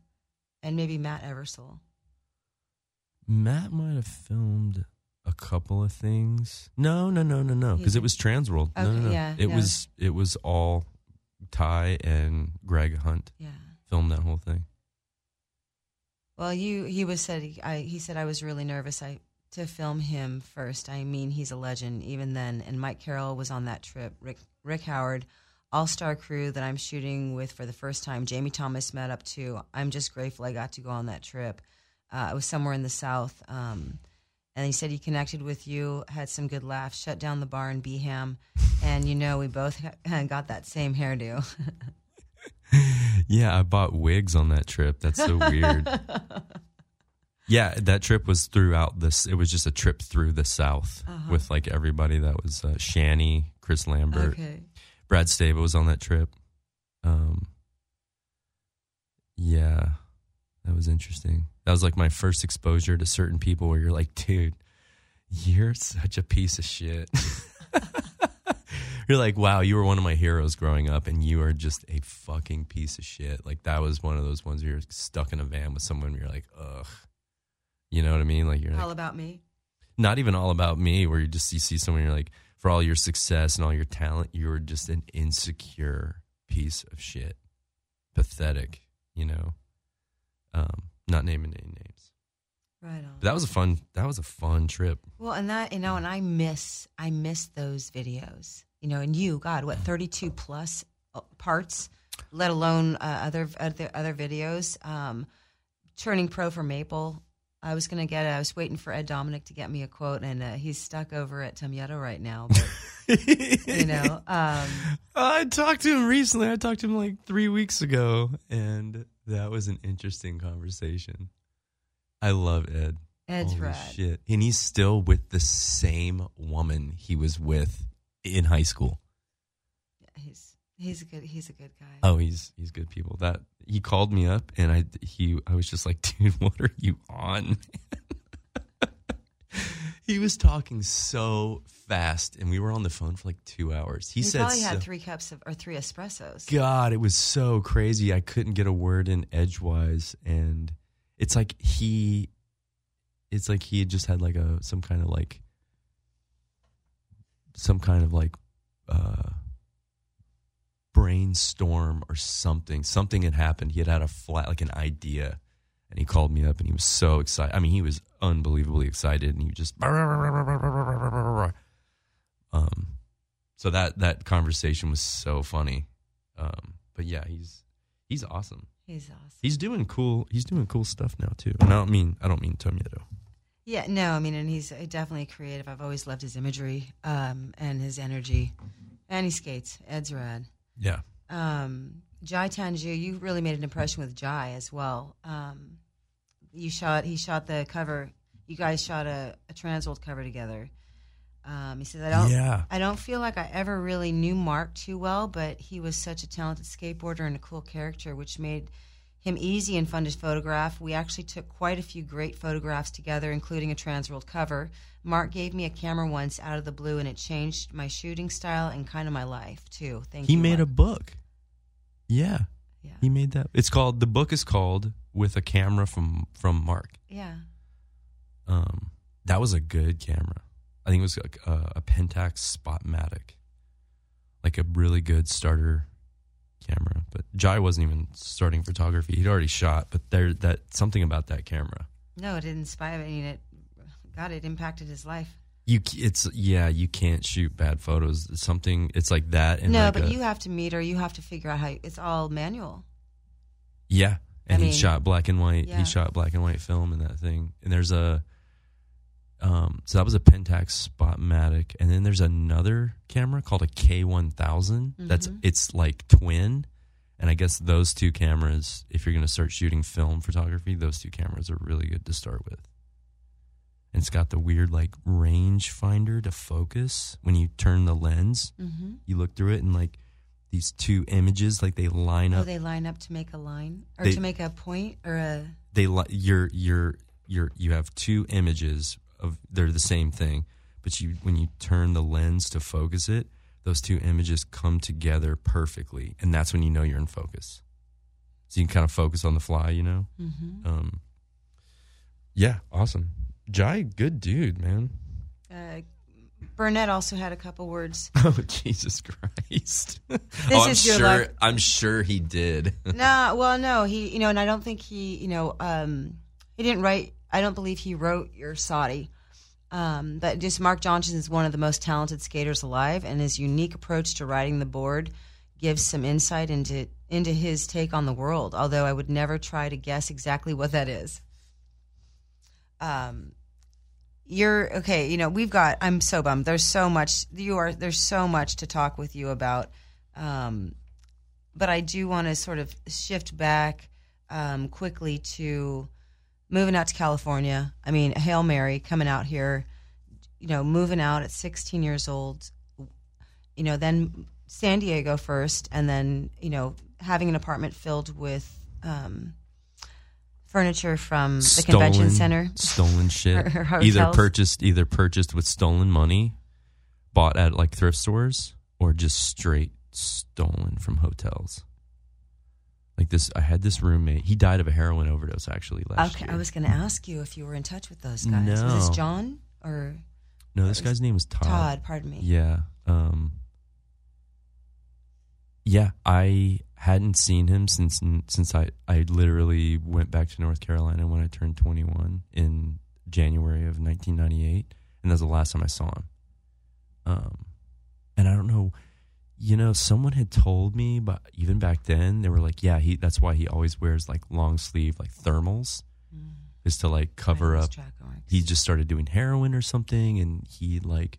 Speaker 1: and maybe Matt Eversole.
Speaker 3: Matt might have filmed a couple of things. No, no, no, no, no, because it was Transworld. no, no,
Speaker 1: Okay,
Speaker 3: no.
Speaker 1: yeah,
Speaker 3: it
Speaker 1: no.
Speaker 3: was it was all Ty and Greg Hunt
Speaker 1: Yeah.
Speaker 3: filmed that whole thing.
Speaker 1: Well, you he was said he, I, he said I was really nervous I to film him first. I mean, he's a legend even then. And Mike Carroll was on that trip. Rick Rick Howard, all star crew that I'm shooting with for the first time. Jamie Thomas met up too. I'm just grateful I got to go on that trip. Uh, it was somewhere in the south. Um, and he said he connected with you, had some good laughs, shut down the bar in Beham, and you know we both ha- got that same hairdo.
Speaker 3: Yeah, I bought wigs on that trip. That's so weird. yeah, that trip was throughout this. It was just a trip through the South with like everybody. That was uh, Shanny, Chris Lambert,
Speaker 1: okay.
Speaker 3: Brad Staba was on that trip. Um, yeah, that was interesting. That was like my first exposure to certain people where you're like, dude, you're such a piece of shit. you're like, wow, you were one of my heroes growing up, and you are just a fucking piece of shit. Like that was one of those ones where you're stuck in a van with someone. Where you're like, ugh, you know what I mean? Like you're like,
Speaker 1: All about me.
Speaker 3: not even all about me where you just you see someone you're like for all your success and all your talent you're just an insecure piece of shit pathetic you know um not naming any names
Speaker 1: Right on.
Speaker 3: but that was a fun that was a fun trip
Speaker 1: Well, and that you know, and I miss I miss those videos. You know, and you, God, what thirty two plus uh, parts, let alone uh, other other other videos. Um, turning pro for Maple, I was gonna get it. I was waiting for Ed Dominic to get me a quote, and uh, he's stuck over at Tum Yeto right now. But you know, um,
Speaker 3: i talked to him recently i talked to him like three weeks ago and that was an interesting conversation i love ed
Speaker 1: Ed's
Speaker 3: Holy
Speaker 1: rad.
Speaker 3: shit and he's still with the same woman he was with in high school
Speaker 1: He's he's a good he's a good guy.
Speaker 3: Oh, he's he's good people. That he called me up and I he I was just like, dude, what are you on? he was talking so fast and we were on the phone for like two hours. He,
Speaker 1: he
Speaker 3: said
Speaker 1: probably
Speaker 3: so-
Speaker 1: had three cups of or three espressos.
Speaker 3: God, it was so crazy. I couldn't get a word in edgewise and it's like he it's like he had just had like a some kind of like some kind of like uh brainstorm or something. Something had happened. He had had a flat like an idea and he called me up and he was so excited. I mean, he was unbelievably excited and he just um so that that conversation was so funny. Um but yeah, he's he's awesome.
Speaker 1: He's awesome.
Speaker 3: He's doing cool. He's doing cool stuff now too. And I don't mean I don't mean Tum Yeto.
Speaker 1: Yeah, no, I mean, and he's definitely creative. I've always loved his imagery um, and his energy, and he skates. Ed's rad.
Speaker 3: Yeah.
Speaker 1: Um, Jai Tanju, you really made an impression with Jai as well. Um, you shot, he shot the cover. You guys shot a, a Transworld cover together. Um, he says, "I don't,
Speaker 3: Yeah.
Speaker 1: I don't feel like I ever really knew Mark too well, but he was such a talented skateboarder and a cool character, which made him easy and fun to photograph. We actually took quite a few great photographs together, including a Transworld cover. Mark gave me a camera once out of the blue, and it changed my shooting style and kind of my life too. Thank
Speaker 3: He
Speaker 1: you.
Speaker 3: made a book. Yeah,
Speaker 1: yeah,
Speaker 3: he made that. It's called the book is called with a camera from from Mark.
Speaker 1: yeah.
Speaker 3: Um, that was a good camera. I think it was like a, a Pentax Spotmatic, like a really good starter camera. But Jai wasn't even starting photography; he'd already shot. But there, that something about that camera.
Speaker 1: No, it inspired. I mean, it. God, it impacted his life.
Speaker 3: You, it's yeah, you can't shoot bad photos. It's something, it's like that. And
Speaker 1: no,
Speaker 3: like
Speaker 1: but
Speaker 3: a-
Speaker 1: you have to meet her. You have to figure out how. You, it's all manual.
Speaker 3: Yeah, and
Speaker 1: I
Speaker 3: he shot black and white.
Speaker 1: yeah.
Speaker 3: He shot black and white film in that thing. And there's a, um, so that was a Pentax Spotmatic, and then there's another camera called a K1000. That's
Speaker 1: Mhm.
Speaker 3: it's like twin, and I guess those two cameras, if you're going to start shooting film photography, those two cameras are really good to start with. And it's got the weird like range finder to focus when you turn the lens.
Speaker 1: Mm-hmm.
Speaker 3: You look through it and like these two images, like they line up.
Speaker 1: Oh, they line up to make a line or
Speaker 3: They-
Speaker 1: to make a point or a.
Speaker 3: they li- you're you're you're you have two images of they're the same thing but you when you turn the lens to focus it those two images come together perfectly and that's when you know you're in focus so you can kind of focus on the fly you know
Speaker 1: Mm-hmm.
Speaker 3: um yeah awesome jai good dude man
Speaker 1: Uh, Burnett also had a couple words.
Speaker 3: oh jesus christ oh i'm
Speaker 1: is your
Speaker 3: sure
Speaker 1: life-
Speaker 3: i'm sure he did
Speaker 1: no, well, no, he, you know, and I don't think he, you know, um, he didn't write. I don't believe he wrote your SOTY. Um, but just Mark Johnson is one of the most talented skaters alive, and his unique approach to riding the board gives some insight into into his take on the world. Although I would never try to guess exactly what that is. Um, you're okay. You know, we've got. I'm so bummed. There's so much. You are. There's so much to talk with you about. Um, but I do want to sort of shift back um, quickly to moving out to California. I mean, Hail Mary coming out here, you know, moving out at 16 years old, you know, then San Diego first, and then, you know, having an apartment filled with um, furniture from the convention center.
Speaker 3: stolen shit
Speaker 1: Or- or
Speaker 3: either purchased either purchased with stolen money bought at like thrift stores or just straight stolen from hotels like this i had this roommate he died of a heroin overdose actually last year.
Speaker 1: Okay,
Speaker 3: year
Speaker 1: I was going to ask you if you were in touch with those guys. Was this John or
Speaker 3: no this guy's name was todd
Speaker 1: Todd? Pardon me.
Speaker 3: yeah um yeah i hadn't seen him since since i i literally went back to north carolina when i turned 21 in january of 1998 and that's the last time i saw him um and i don't know you know someone had told me but even back then they were like yeah he that's why he always wears like long sleeve like thermals is to like cover up
Speaker 1: track of marks.
Speaker 3: he just started doing heroin or something and he like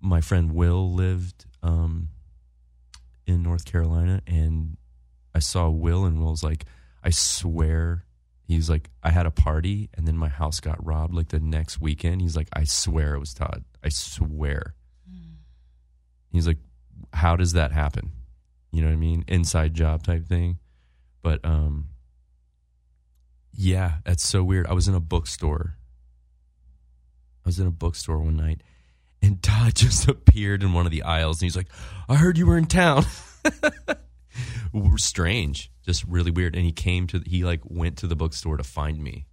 Speaker 3: my friend will lived um in north carolina and i saw will and will's like i swear he's like i had a party and then my house got robbed like the next weekend. He's like i swear it was todd. I swear. He's like how does that happen? You know what i mean? Inside job type thing. But um yeah that's so weird. I was in a bookstore. I was in a bookstore one night and Todd just appeared in one of the aisles and he's like, I heard you were in town. Strange, just really weird. And he came to, he like went to the bookstore to find me.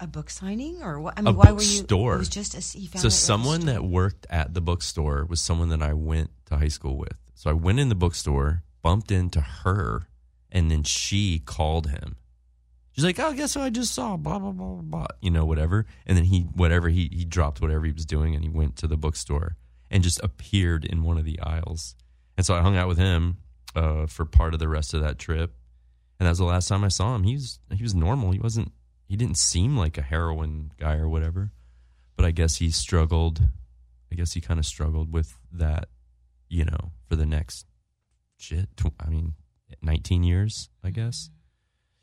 Speaker 1: a book signing or what? I
Speaker 3: A
Speaker 1: mean, why were you? It was just a, he found
Speaker 3: So
Speaker 1: it at the
Speaker 3: someone that worked at the bookstore was someone that I went to high school with. So I went in the bookstore, bumped into her, and then she called him. She's like, "Oh, guess who I just saw?" Blah blah blah blah. You know, whatever. And then he, whatever he he dropped whatever he was doing, and he went to the bookstore and just appeared in one of the aisles. And so I hung out with him uh, for part of the rest of that trip. And that was the last time I saw him. He was he was normal. He wasn't. He didn't seem like a heroin guy or whatever. But I guess he struggled. I guess he kind of struggled with that, you know, for the next shit. Tw- I mean, nineteen years. I guess.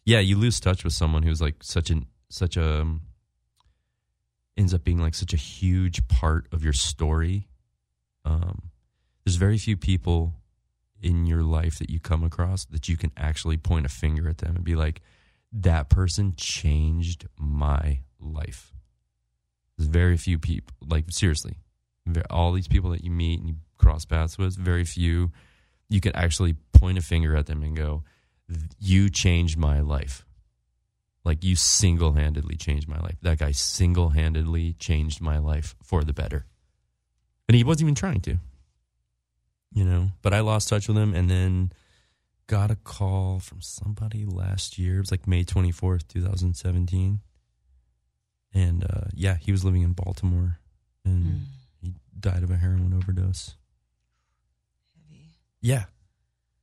Speaker 3: Yeah, you lose touch with someone who's like such an such a um, ends up being like such a huge part of your story. Um, there's very few people in your life that you come across that you can actually point a finger at them and be like, that person changed my life. There's very few people, like seriously, all these people that you meet and you cross paths with, very few, you can actually point a finger at them and go, you changed my life. Like you single handedly changed my life. That guy single handedly changed my life for the better. And he wasn't even trying to, you know, but I lost touch with him and then got a call from somebody last year. It was like May 24th, 2017. And uh, yeah, he was living in Baltimore and mm. he died of a heroin overdose. Heavy. Yeah.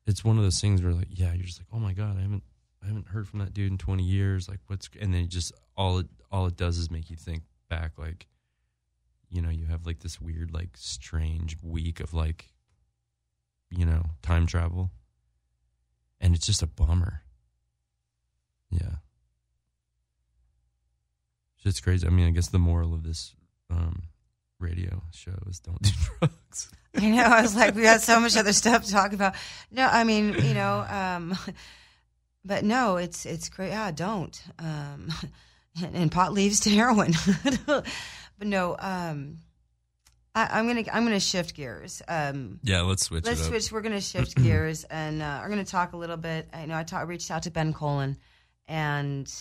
Speaker 3: It's one of those things where like, yeah, you're just like, oh my God, I haven't I haven't heard from that dude in 20 years. Like what's, and then just all it, all it does is make you think back. Like, you know, you have like this weird, like strange week of like, you know, time travel and it's just a bummer. Yeah. It's crazy. I mean, I guess the moral of this um, radio shows don't do drugs.
Speaker 1: I know. I was like, we got so much other stuff to talk about. No, I mean, you know, um, but no, it's it's great. Yeah, don't. Um, and, and, pot leads to heroin. but no, um, I, am gonna I'm gonna shift gears. Um,
Speaker 3: yeah, let's switch.
Speaker 1: Let's switch. We're gonna shift gears, and uh, we're gonna talk a little bit. I know I, talk, I reached out to Ben Colen, and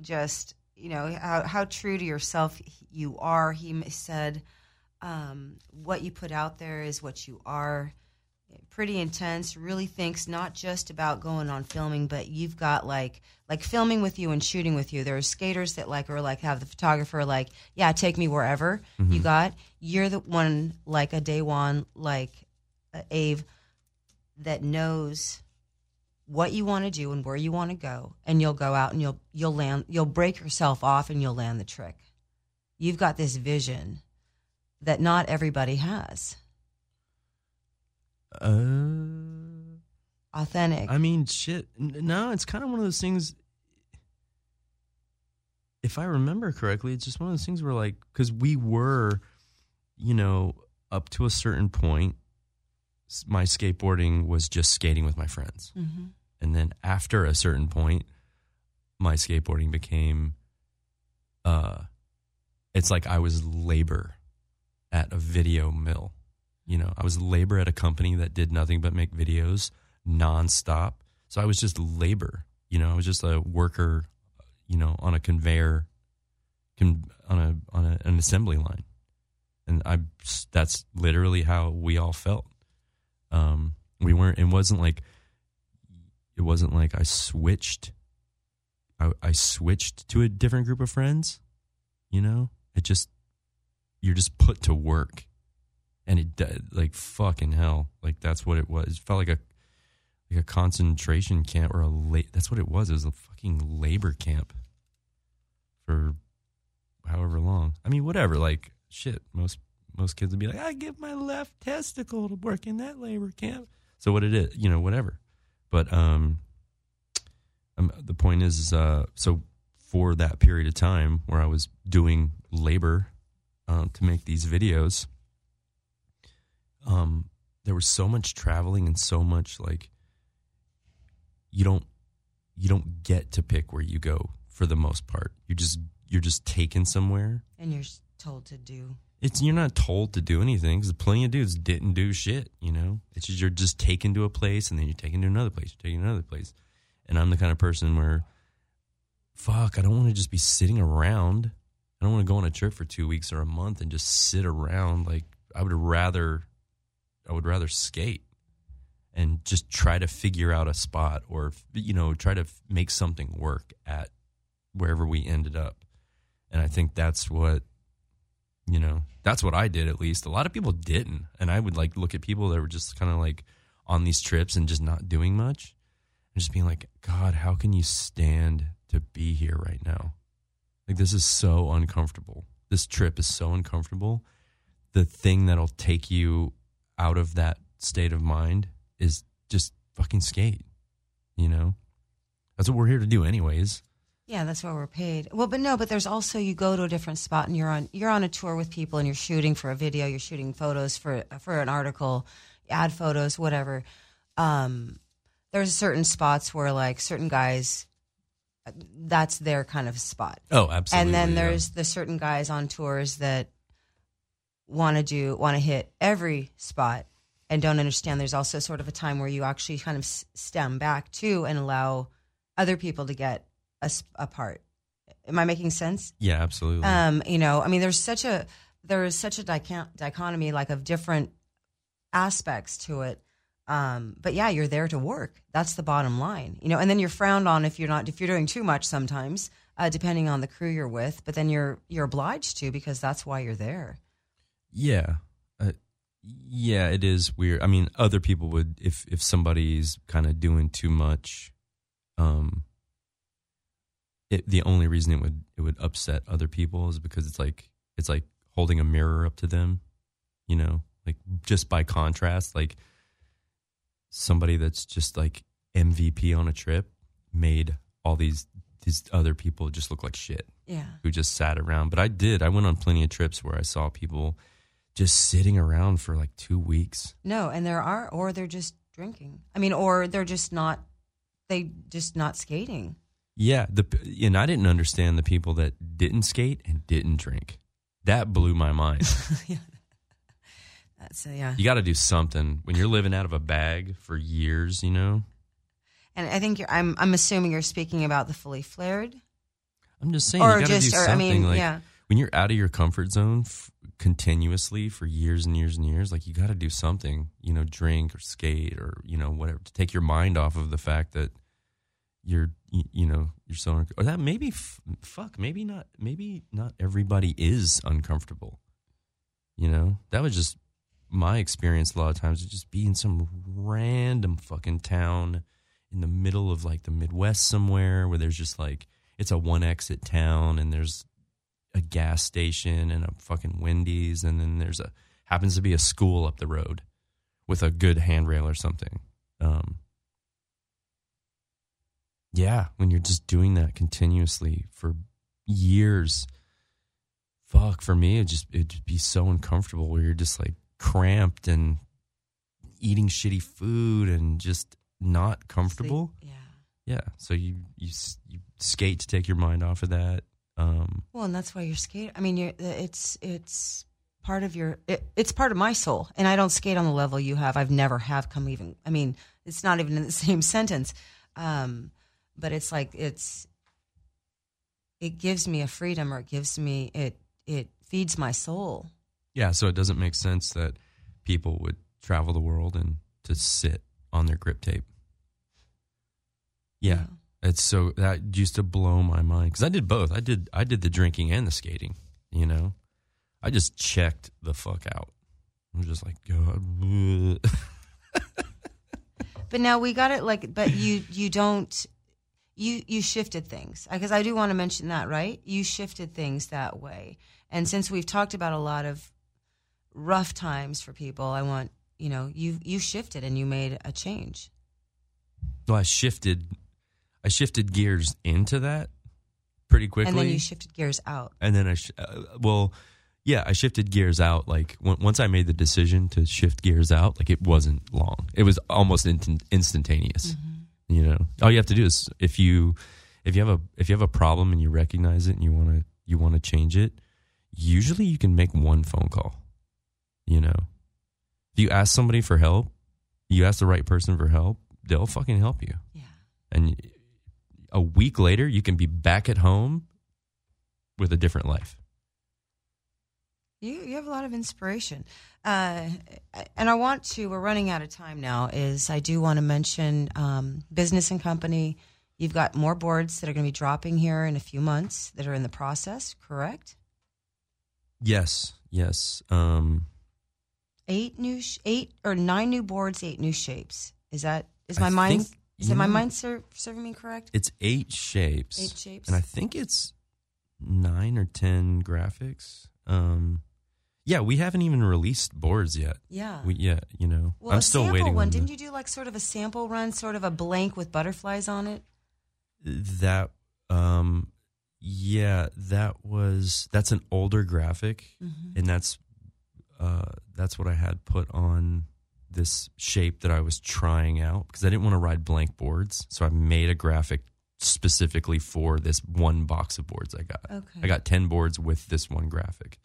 Speaker 1: just you know how how true to yourself you are. He said, um, "What you put out there is what you are." pretty intense really thinks not just about going on filming but you've got like like filming with you and shooting with you there are skaters that like are like have the photographer like yeah take me wherever mm-hmm. you got you're the one like a day one like uh, AVE that knows what you want to do and where you want to go and you'll go out and you'll you'll land you'll break yourself off and you'll land the trick you've got this vision that not everybody has uh, authentic.
Speaker 3: I mean, shit. No, it's kind of one of those things. If I remember correctly, it's just one of those things where, like, because we were, you know, up to a certain point, my skateboarding was just skating with my friends. Mm-hmm. And then after a certain point, my skateboarding became, uh, it's like I was labor at a video mill. You know, I was labor at a company that did nothing but make videos nonstop. So I was just labor. You know, I was just a worker. You know, on a conveyor, on a on a, an assembly line, and I. That's literally how we all felt. Um, we weren't. It wasn't like. It wasn't like I switched. I, I switched to a different group of friends. You know, it just you're just put to work and it like fucking hell, like that's what it was. It felt like a like a concentration camp or a la- that's what it was. It was a fucking labor camp for however long. I mean, whatever. Like shit, most most kids would be like, I give my left testicle to work in that labor camp. So what it is, you know, whatever. But um, um the point is, uh, so for that period of time where I was doing labor uh, to make these videos um, there was so much traveling and so much like you don't you don't get to pick where you go for the most part. You're just you're just taken somewhere,
Speaker 1: and you're told to do.
Speaker 3: It's you're not told to do anything because plenty of dudes didn't do shit. You know, it's just you're just taken to a place and then you're taken to another place. You're taken to another place, and I'm the kind of person where, fuck, I don't want to just be sitting around. I don't want to go on a trip for two weeks or a month and just sit around. Like I would rather I would rather skate and just try to figure out a spot or you know try to make something work at wherever we ended up. And I think that's what you know, that's what I did at least. A lot of people didn't. And I would like look at people that were just kind of like on these trips and just not doing much and just being like, God, how can you stand to be here right now? Like, this is so uncomfortable. This trip is so uncomfortable. The thing that'll take you out of that state of mind is just fucking skate. You know, that's what we're here to do, anyways.
Speaker 1: Yeah, that's why we're paid. Well, but no, but there's also you go to a different spot and you're on you're on a tour with people and you're shooting for a video, you're shooting photos for for an article. add photos, whatever. Um, there's certain spots where like certain guys, that's their kind of spot.
Speaker 3: Oh, absolutely.
Speaker 1: and then
Speaker 3: yeah.
Speaker 1: there's the certain guys on tours that want to do want to hit every spot and don't understand there's also sort of a time where you actually kind of stem back too and allow other people to get a, s- a part am i making sense
Speaker 3: yeah, absolutely.
Speaker 1: um you know i mean there's such a there is such a dichotomy like of different aspects to it um but yeah you're there to work that's the bottom line you know and then you're frowned on if you're not if you're doing too much sometimes uh, depending on the crew you're with but then you're you're obliged to because that's why you're there
Speaker 3: Yeah. Uh, yeah, it is weird. I mean, other people would if if somebody's kind of doing too much um it, the only reason it would it would upset other people is because it's like it's like holding a mirror up to them, you know? Like just by contrast, like somebody that's just like MVP on a trip made all these these other people just look like shit
Speaker 1: yeah
Speaker 3: who just sat around. But I did. I went on plenty of trips where I saw people just sitting around for like two weeks.
Speaker 1: no and there are or they're just drinking i mean or they're just not they just not skating
Speaker 3: Yeah, the and I didn't understand the people that didn't skate and didn't drink. That blew my mind.
Speaker 1: that's uh, yeah
Speaker 3: you got to do something when you're living out of a bag for years. You know,
Speaker 1: and i think you're i'm i'm assuming you're speaking about the fully flared
Speaker 3: I'm just saying
Speaker 1: or
Speaker 3: you got to
Speaker 1: just
Speaker 3: do
Speaker 1: or i mean
Speaker 3: like
Speaker 1: yeah
Speaker 3: when you're out of your comfort zone f- continuously for years and years and years, like you got to do something. You know, drink or skate or you know whatever to take your mind off of the fact that you're you, you know you're so unc- or that maybe f- fuck maybe not maybe not everybody is uncomfortable. You know, that was just my experience. A lot of times, would just be in some random fucking town in the middle of like the Midwest somewhere where there's just like it's a one exit town and there's a gas station and a fucking Wendy's and then there's a happens to be a school up the road with a good handrail or something. Um, yeah, when you're just doing that continuously for years, fuck for me it just it'd be so uncomfortable where you're just like cramped and eating shitty food and just not comfortable.
Speaker 1: yeah
Speaker 3: Yeah, so you you you skate to take your mind off of that. Um,
Speaker 1: Well, and that's why you're skating. I mean, you're, it's it's part of your. It, it's part of my soul, and I don't skate on the level you have. I've never have come even. I mean, it's not even in the same sentence, um, but it's like it's. It gives me a freedom, or it gives me it. It feeds my soul.
Speaker 3: yeah, so it doesn't make sense that people would travel the world and to sit on their grip tape. Yeah, it's so that used to blow my mind because I did both. I did I did the drinking and the skating. You know, I just checked the fuck out. I'm just like God.
Speaker 1: But now we got it. Like, but you you don't. You you shifted things because I do want to mention that, right? You shifted things that way, and since we've talked about a lot of rough times for people, I want you know you you shifted and you made a change.
Speaker 3: well, I shifted. I shifted gears into that pretty quickly.
Speaker 1: And then you shifted gears out.
Speaker 3: and then I, sh- uh, well, yeah, I shifted gears out. Like w- once I made the decision to shift gears out, like it wasn't long. It was almost in- instantaneous. You know, all you have to do is if you if you have a if you have a problem and you recognize it and you want to you want to change it, usually you can make one phone call. You know, if you ask somebody for help, you ask the right person for help, they'll fucking help you.
Speaker 1: Yeah.
Speaker 3: And a week later, you can be back at home with a different life.
Speaker 1: You you have a lot of inspiration, uh, and I want to. We're running out of time now. Is I do want to mention um, business and company. You've got more boards that are going to be dropping here in a few months that are in the process. Correct?
Speaker 3: Yes, yes. Um,
Speaker 1: Eight new, sh- eight or nine new boards, eight new shapes. Is that is
Speaker 3: I
Speaker 1: my mind?
Speaker 3: think,
Speaker 1: Is it my mind ser- serving me correct?
Speaker 3: It's eight shapes.
Speaker 1: Eight shapes.
Speaker 3: And I think it's nine or ten graphics. Um, yeah, we haven't even released boards yet.
Speaker 1: Yeah.
Speaker 3: We yeah, you know,
Speaker 1: well,
Speaker 3: I'm
Speaker 1: a
Speaker 3: still
Speaker 1: sample
Speaker 3: waiting
Speaker 1: one.
Speaker 3: on
Speaker 1: Didn't
Speaker 3: the-
Speaker 1: you do like sort of a sample run, sort of a blank with butterflies on it?
Speaker 3: that. Um, yeah, that was that's an older graphic,
Speaker 1: Mm-hmm.
Speaker 3: and that's uh that's what I had put on this shape that I was trying out because I didn't want to ride blank boards. So I made a graphic specifically for this one box of boards I got.
Speaker 1: Okay.
Speaker 3: I got 10 boards with this one graphic.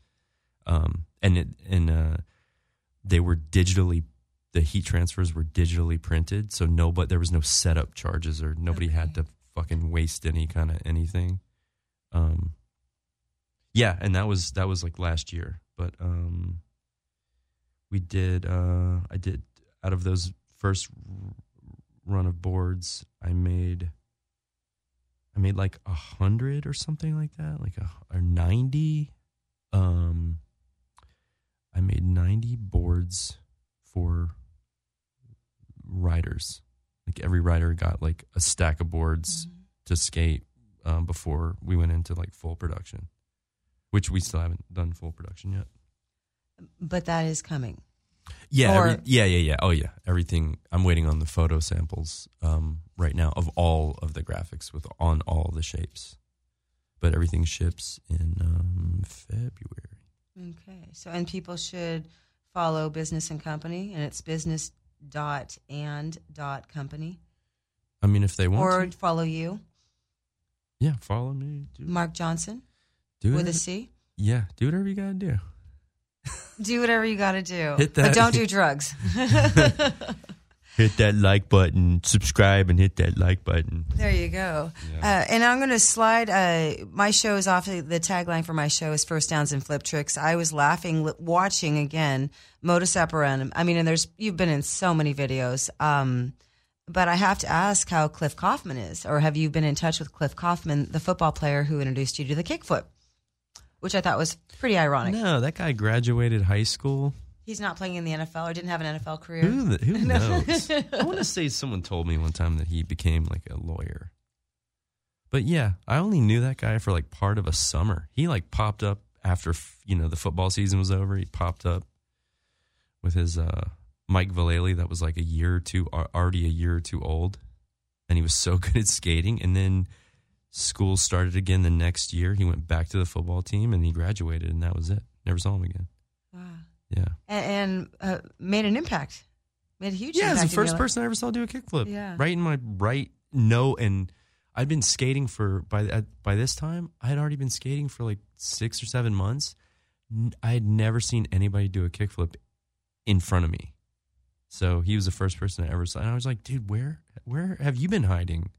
Speaker 3: Um, and it, and uh, they were digitally the heat transfers were digitally printed, so no but there was no setup charges or nobody had to fucking waste any kind of anything. Um yeah, and that was that was like last year. But um we did uh I did out of those first run of boards, I made I made like a hundred or something like that, like a or ninety. Um, I made ninety boards for riders. Like every rider got like a stack of boards to skate um, before we went into like full production, which we still haven't done full production yet.
Speaker 1: But that is coming.
Speaker 3: Yeah, every, yeah, yeah, yeah. Oh, yeah. Everything. I'm waiting on the photo samples um, right now of all of the graphics with on all the shapes, but everything ships in um, February.
Speaker 1: Okay. So, and people should follow Business and Company, and it's business dot and dot company,
Speaker 3: I mean, if they want
Speaker 1: or
Speaker 3: to,
Speaker 1: follow you,
Speaker 3: yeah, follow me. Do,
Speaker 1: Mark Johnson
Speaker 3: do
Speaker 1: with
Speaker 3: whatever-
Speaker 1: a C.
Speaker 3: Yeah, do whatever you gotta do.
Speaker 1: Do whatever you got to do,
Speaker 3: Hit that.
Speaker 1: but don't do drugs.
Speaker 3: Hit that like button, subscribe, and hit that like button.
Speaker 1: There you go. Uh, and I'm going to slide. Uh, my show is off. The tagline for my show is First Downs and Flip Tricks. I was laughing watching again Modus Operandum. I mean, and there's you've been in so many videos. Um, but I have to ask how Cliff Kaufman is, or have you been in touch with Cliff Kaufman, the football player who introduced you to the kickflip, which I thought was pretty ironic.
Speaker 3: No, that guy graduated high school.
Speaker 1: He's not playing in the NFL or didn't have an NFL career.
Speaker 3: Who, the, who knows? I want to say someone told me one time that he became like a lawyer. But yeah, I only knew that guy for like part of a summer. He like popped up after you know the football season was over. He popped up with his uh, Mike Vallely that was like a year or two already a year or two old, and he was so good at skating. And then school started again the next year. He went back to the football team and he graduated, and that was it. Never saw him again. Yeah.
Speaker 1: And, and uh, made an impact. Made a huge
Speaker 3: Yeah,
Speaker 1: impact.
Speaker 3: it's the first person I ever saw do a kickflip.
Speaker 1: Yeah.
Speaker 3: right in my right no, and I'd been skating for by by this time I had already been skating for like six or seven months. I had never seen anybody do a kickflip in front of me, so he was the first person I ever saw. And I was like, dude, where where have you been hiding?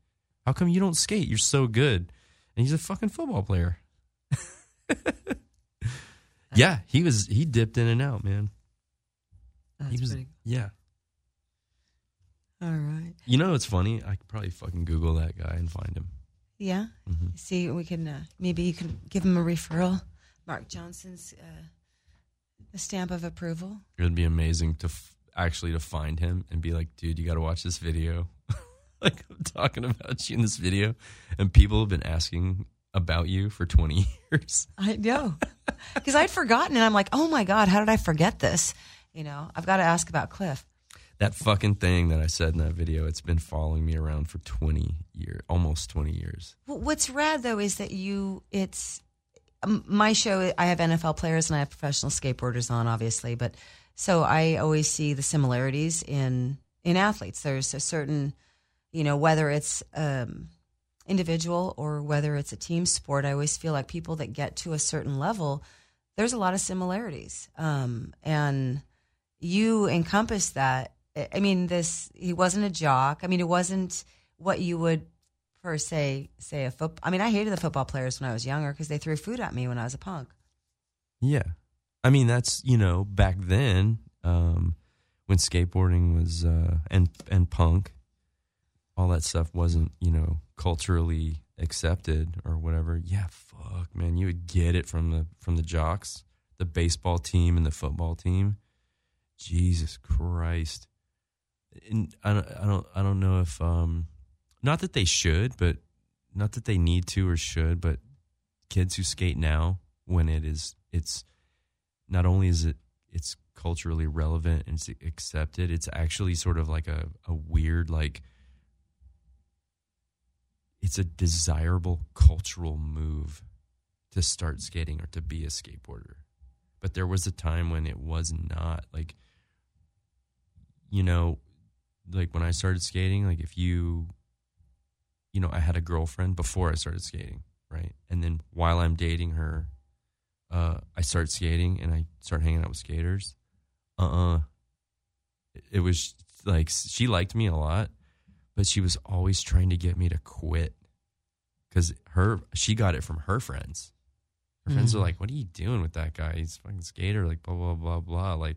Speaker 3: How come you don't skate? You're so good. And he's a fucking football player. yeah, he was. He dipped in and out, man.
Speaker 1: That's
Speaker 3: he was.
Speaker 1: pretty
Speaker 3: Yeah.
Speaker 1: All right.
Speaker 3: You know, it's funny. I could probably fucking Google that guy and find him.
Speaker 1: Yeah.
Speaker 3: Mm-hmm.
Speaker 1: See, we can uh, maybe you can give him a referral. Mark Johnson's uh, a stamp of approval.
Speaker 3: It would be amazing to f- actually to find him and be like, dude, you got to watch this video. like I'm talking about you in this video, and people have been asking about you for 20 years.
Speaker 1: I know because I'd forgotten, and I'm like, oh my god, how did I forget this? You know, I've got to ask about Cliff.
Speaker 3: That fucking thing that I said in that video, it's been following me around for 20 years, almost 20 years.
Speaker 1: Well, What's rad though is that you, it's my show. I have NFL players and I have professional skateboarders on, obviously, but so I always see the similarities in in athletes. There's a certain, you know, whether it's um, individual or whether it's a team sport. I always feel like people that get to a certain level, there's a lot of similarities, um, and you encompass that. I- mean, this he wasn't a jock. I mean, it wasn't what you would per se say a foot. I mean, I hated the football players when I was younger because they threw food at me when I was a punk.
Speaker 3: Yeah. I mean, that's, you know, back then, um, when skateboarding was, uh, and, and punk, all that stuff wasn't, you know, culturally accepted or whatever. Yeah, fuck, man. You would get it from the, from the jocks, the baseball team and the football team. Jesus Christ. And I don't, I don't, I don't know if, um, not that they should, but not that they need to or should, but kids who skate now when it is it's not only is it it's culturally relevant and it's accepted it's actually sort of like a, a weird like it's a desirable cultural move to start skating or to be a skateboarder but there was a time when it was not like you know, like when I started skating, like if you, you know, I had a girlfriend before I started skating, right? And then while I'm dating her, uh, I start skating and I start hanging out with skaters. Uh uh It was like she liked me a lot, but she was always trying to get me to quit because her she got it from her friends. Her friends
Speaker 1: Mm.
Speaker 3: are like, "What are you doing with that guy? He's a fucking skater." Like blah blah blah blah. Like,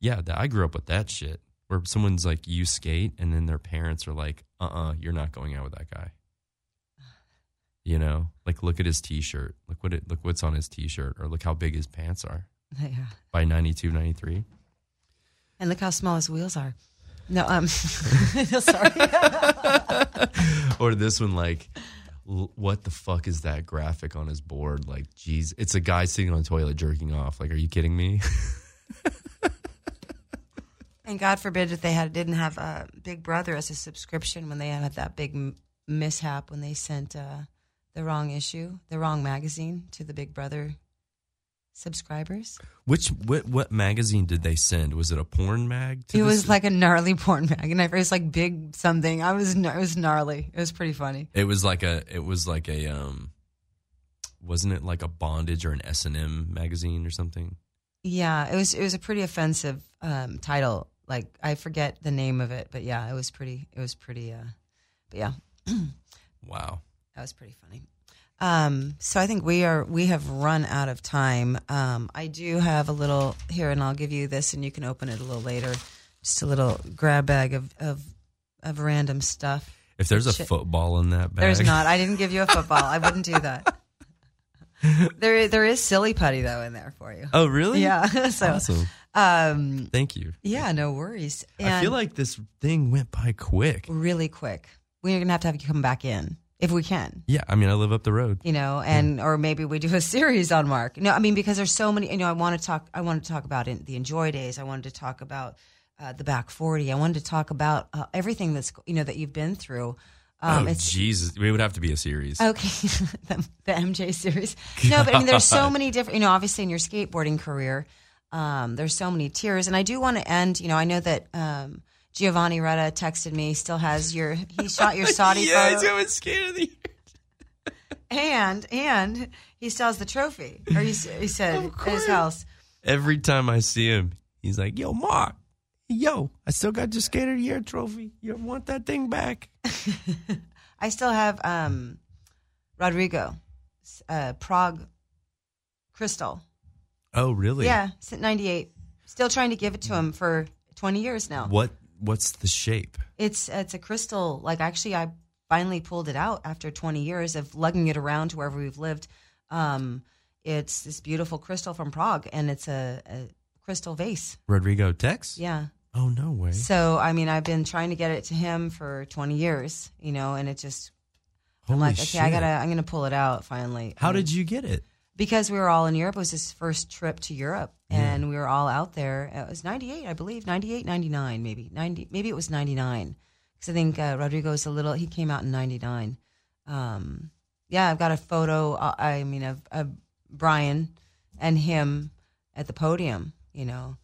Speaker 3: yeah, I grew up with that shit where someone's like, "You skate," and then their parents are like, "Uh uh, you're not going out with that guy." You know, like look at his T-shirt. Look what it look what's on his T-shirt, or look how big his pants are.
Speaker 1: Yeah.
Speaker 3: By 92, 93.
Speaker 1: And look how small his wheels are. No, um, sorry.
Speaker 3: or this one, like, what the fuck is that graphic on his board? Like, geez, it's a guy sitting on a toilet jerking off. Like, are you kidding me?
Speaker 1: And God forbid if they had didn't have a Big Brother as a subscription when they had that big m- mishap when they sent uh, the wrong issue, the wrong magazine to the Big Brother subscribers.
Speaker 3: Which what what magazine did they send? Was it a porn mag? to
Speaker 1: It was like a gnarly porn mag, and it was like big something. I was it was gnarly. It was pretty funny.
Speaker 3: It was like a. It was like a. Um, wasn't it like a bondage or an S and M magazine or something?
Speaker 1: Yeah, it was it was a pretty offensive um, title. Like I forget the name of it, but yeah, it was pretty. It was pretty. Uh, but yeah,
Speaker 3: Wow.
Speaker 1: that was pretty funny. Um, so I think we are we have run out of time. Um, I do have a little here, and I'll give you this, and you can open it a little later. Just a little grab bag of of, of random stuff.
Speaker 3: If there's a
Speaker 1: Shit.
Speaker 3: football in that bag,
Speaker 1: There's not. I didn't give you a football. I wouldn't do that. There, there is silly putty though in there for you.
Speaker 3: Oh, really?
Speaker 1: Yeah. so,
Speaker 3: Awesome.
Speaker 1: um,
Speaker 3: Thank you.
Speaker 1: yeah, no worries.
Speaker 3: I feel like this thing went by quick.
Speaker 1: really quick. We're gonna have to have you come back in if we can.
Speaker 3: Yeah, I mean, I live up the road.
Speaker 1: You know, and or maybe we do a series on Mark. No, I mean because there's so many. You know, I want to talk. I wanted to talk about in, the Enjoi Days. I wanted to talk about uh, the Back Forty. I wanted to talk about uh, everything that's you know that you've been through. Um,
Speaker 3: oh,
Speaker 1: it's
Speaker 3: Jesus. It would have to be a series.
Speaker 1: Okay, the, the MJ series. No, but I mean, there's so many different. You know, obviously in your skateboarding career, um, there's so many tiers, and I do want to end. You know, I know that um, Giovanni Reda texted me. Still has your he shot your SOTY
Speaker 3: yeah,
Speaker 1: photo,
Speaker 3: he's going skate of the year.
Speaker 1: and and he still has the trophy. Or he, he said at his house.
Speaker 3: Every time I see him, he's like, yo, Mark, yo, I still got your skater of the year trophy. You want that thing back?
Speaker 1: I still have um, Rodrigo, uh, Prague Crystal.
Speaker 3: Oh, really?
Speaker 1: Yeah, since '98. Still trying to give it to him for 20 years now.
Speaker 3: What What's the shape?
Speaker 1: It's it's a crystal. Like actually, I finally pulled it out after 20 years of lugging it around to wherever we've lived. Um, it's this beautiful crystal from Prague, and it's a, a crystal vase.
Speaker 3: Rodrigo TX?
Speaker 1: Yeah.
Speaker 3: Oh, no way.
Speaker 1: So I mean, I've been trying to get it to him for 20 years, you know, and it just
Speaker 3: Holy
Speaker 1: I'm like, okay, I gotta, I'm gonna pull it out finally.
Speaker 3: How did you get it?
Speaker 1: Because we were all in Europe. It was his first trip to Europe, and we were all out there. It was '98, I believe, '98, '99, maybe '90, maybe it was '99, because I think uh, Rodrigo's a little. He came out in '99. Um, yeah, I've got a photo. Uh, I mean, of, of Brian and him at the podium. You know,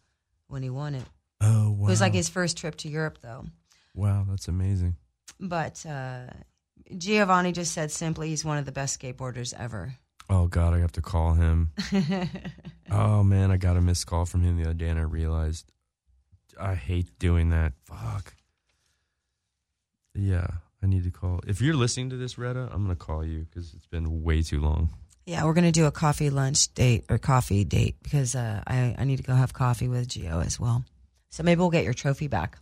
Speaker 1: when he won it.
Speaker 3: Oh, wow.
Speaker 1: It was like his first trip to Europe, though.
Speaker 3: Wow, that's amazing.
Speaker 1: But uh, Giovanni just said simply, he's one of the best skateboarders ever.
Speaker 3: Oh, God, I have to call him. oh, man, I got a missed call from him the other day, and I realized I hate doing that. Fuck. Yeah, I need to call. If you're listening to this, Reda, I'm going to call you because it's been way too long.
Speaker 1: Yeah, we're gonna do a coffee lunch date or coffee date because uh, I I need to go have coffee with Gio as well. So maybe we'll get your trophy back.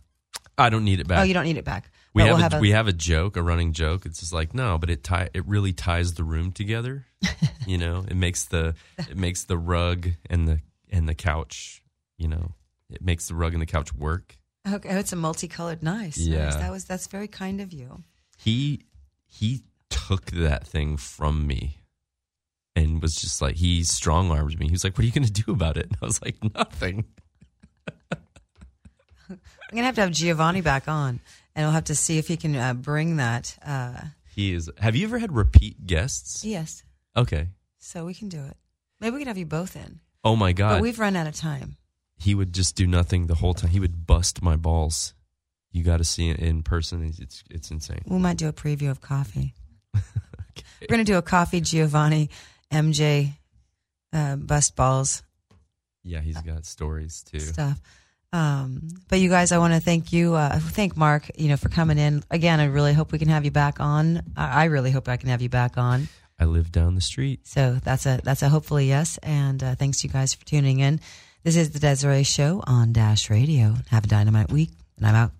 Speaker 3: I don't need it back.
Speaker 1: Oh, you don't need it back.
Speaker 3: We have,
Speaker 1: we'll
Speaker 3: a, we have a joke, a running joke. It's just like no, but it tie it really ties the room together. you know, it makes the it makes the rug and the and the couch. You know, it makes the rug and the couch work.
Speaker 1: okay. Oh, it's a multicolored. Nice.
Speaker 3: Yeah.
Speaker 1: Nice. That was that's very kind of you.
Speaker 3: He he took that thing from me and was just like he strong armed me. He was like, "What are you going to do about it?" And I was like, "Nothing."
Speaker 1: I'm gonna have to have Giovanni back on, and we'll have to see if he can uh, bring that. Uh,
Speaker 3: He is. Have you ever had repeat guests?
Speaker 1: yes.
Speaker 3: Okay.
Speaker 1: So we can do it. Maybe we can have you both in.
Speaker 3: Oh my
Speaker 1: But
Speaker 3: god.
Speaker 1: we've run out of time.
Speaker 3: he would just do nothing the whole time. He would bust my balls. You got to see it in person. It's it's, it's insane.
Speaker 1: We might do a preview of coffee. We're going to do a coffee Giovanni MJ uh, bust balls
Speaker 3: Yeah, he's got stories too.
Speaker 1: stuff. Um, but you guys, I want to thank you. Uh, thank Mark, you know, for coming in again. I really hope we can have you back on. I, I really hope I can have you back on.
Speaker 3: I live down the street.
Speaker 1: So that's a that's a hopefully yes. And uh, thanks you guys for tuning in. This is the Desiree Show on Dash Radio. Have a dynamite week, and I'm out.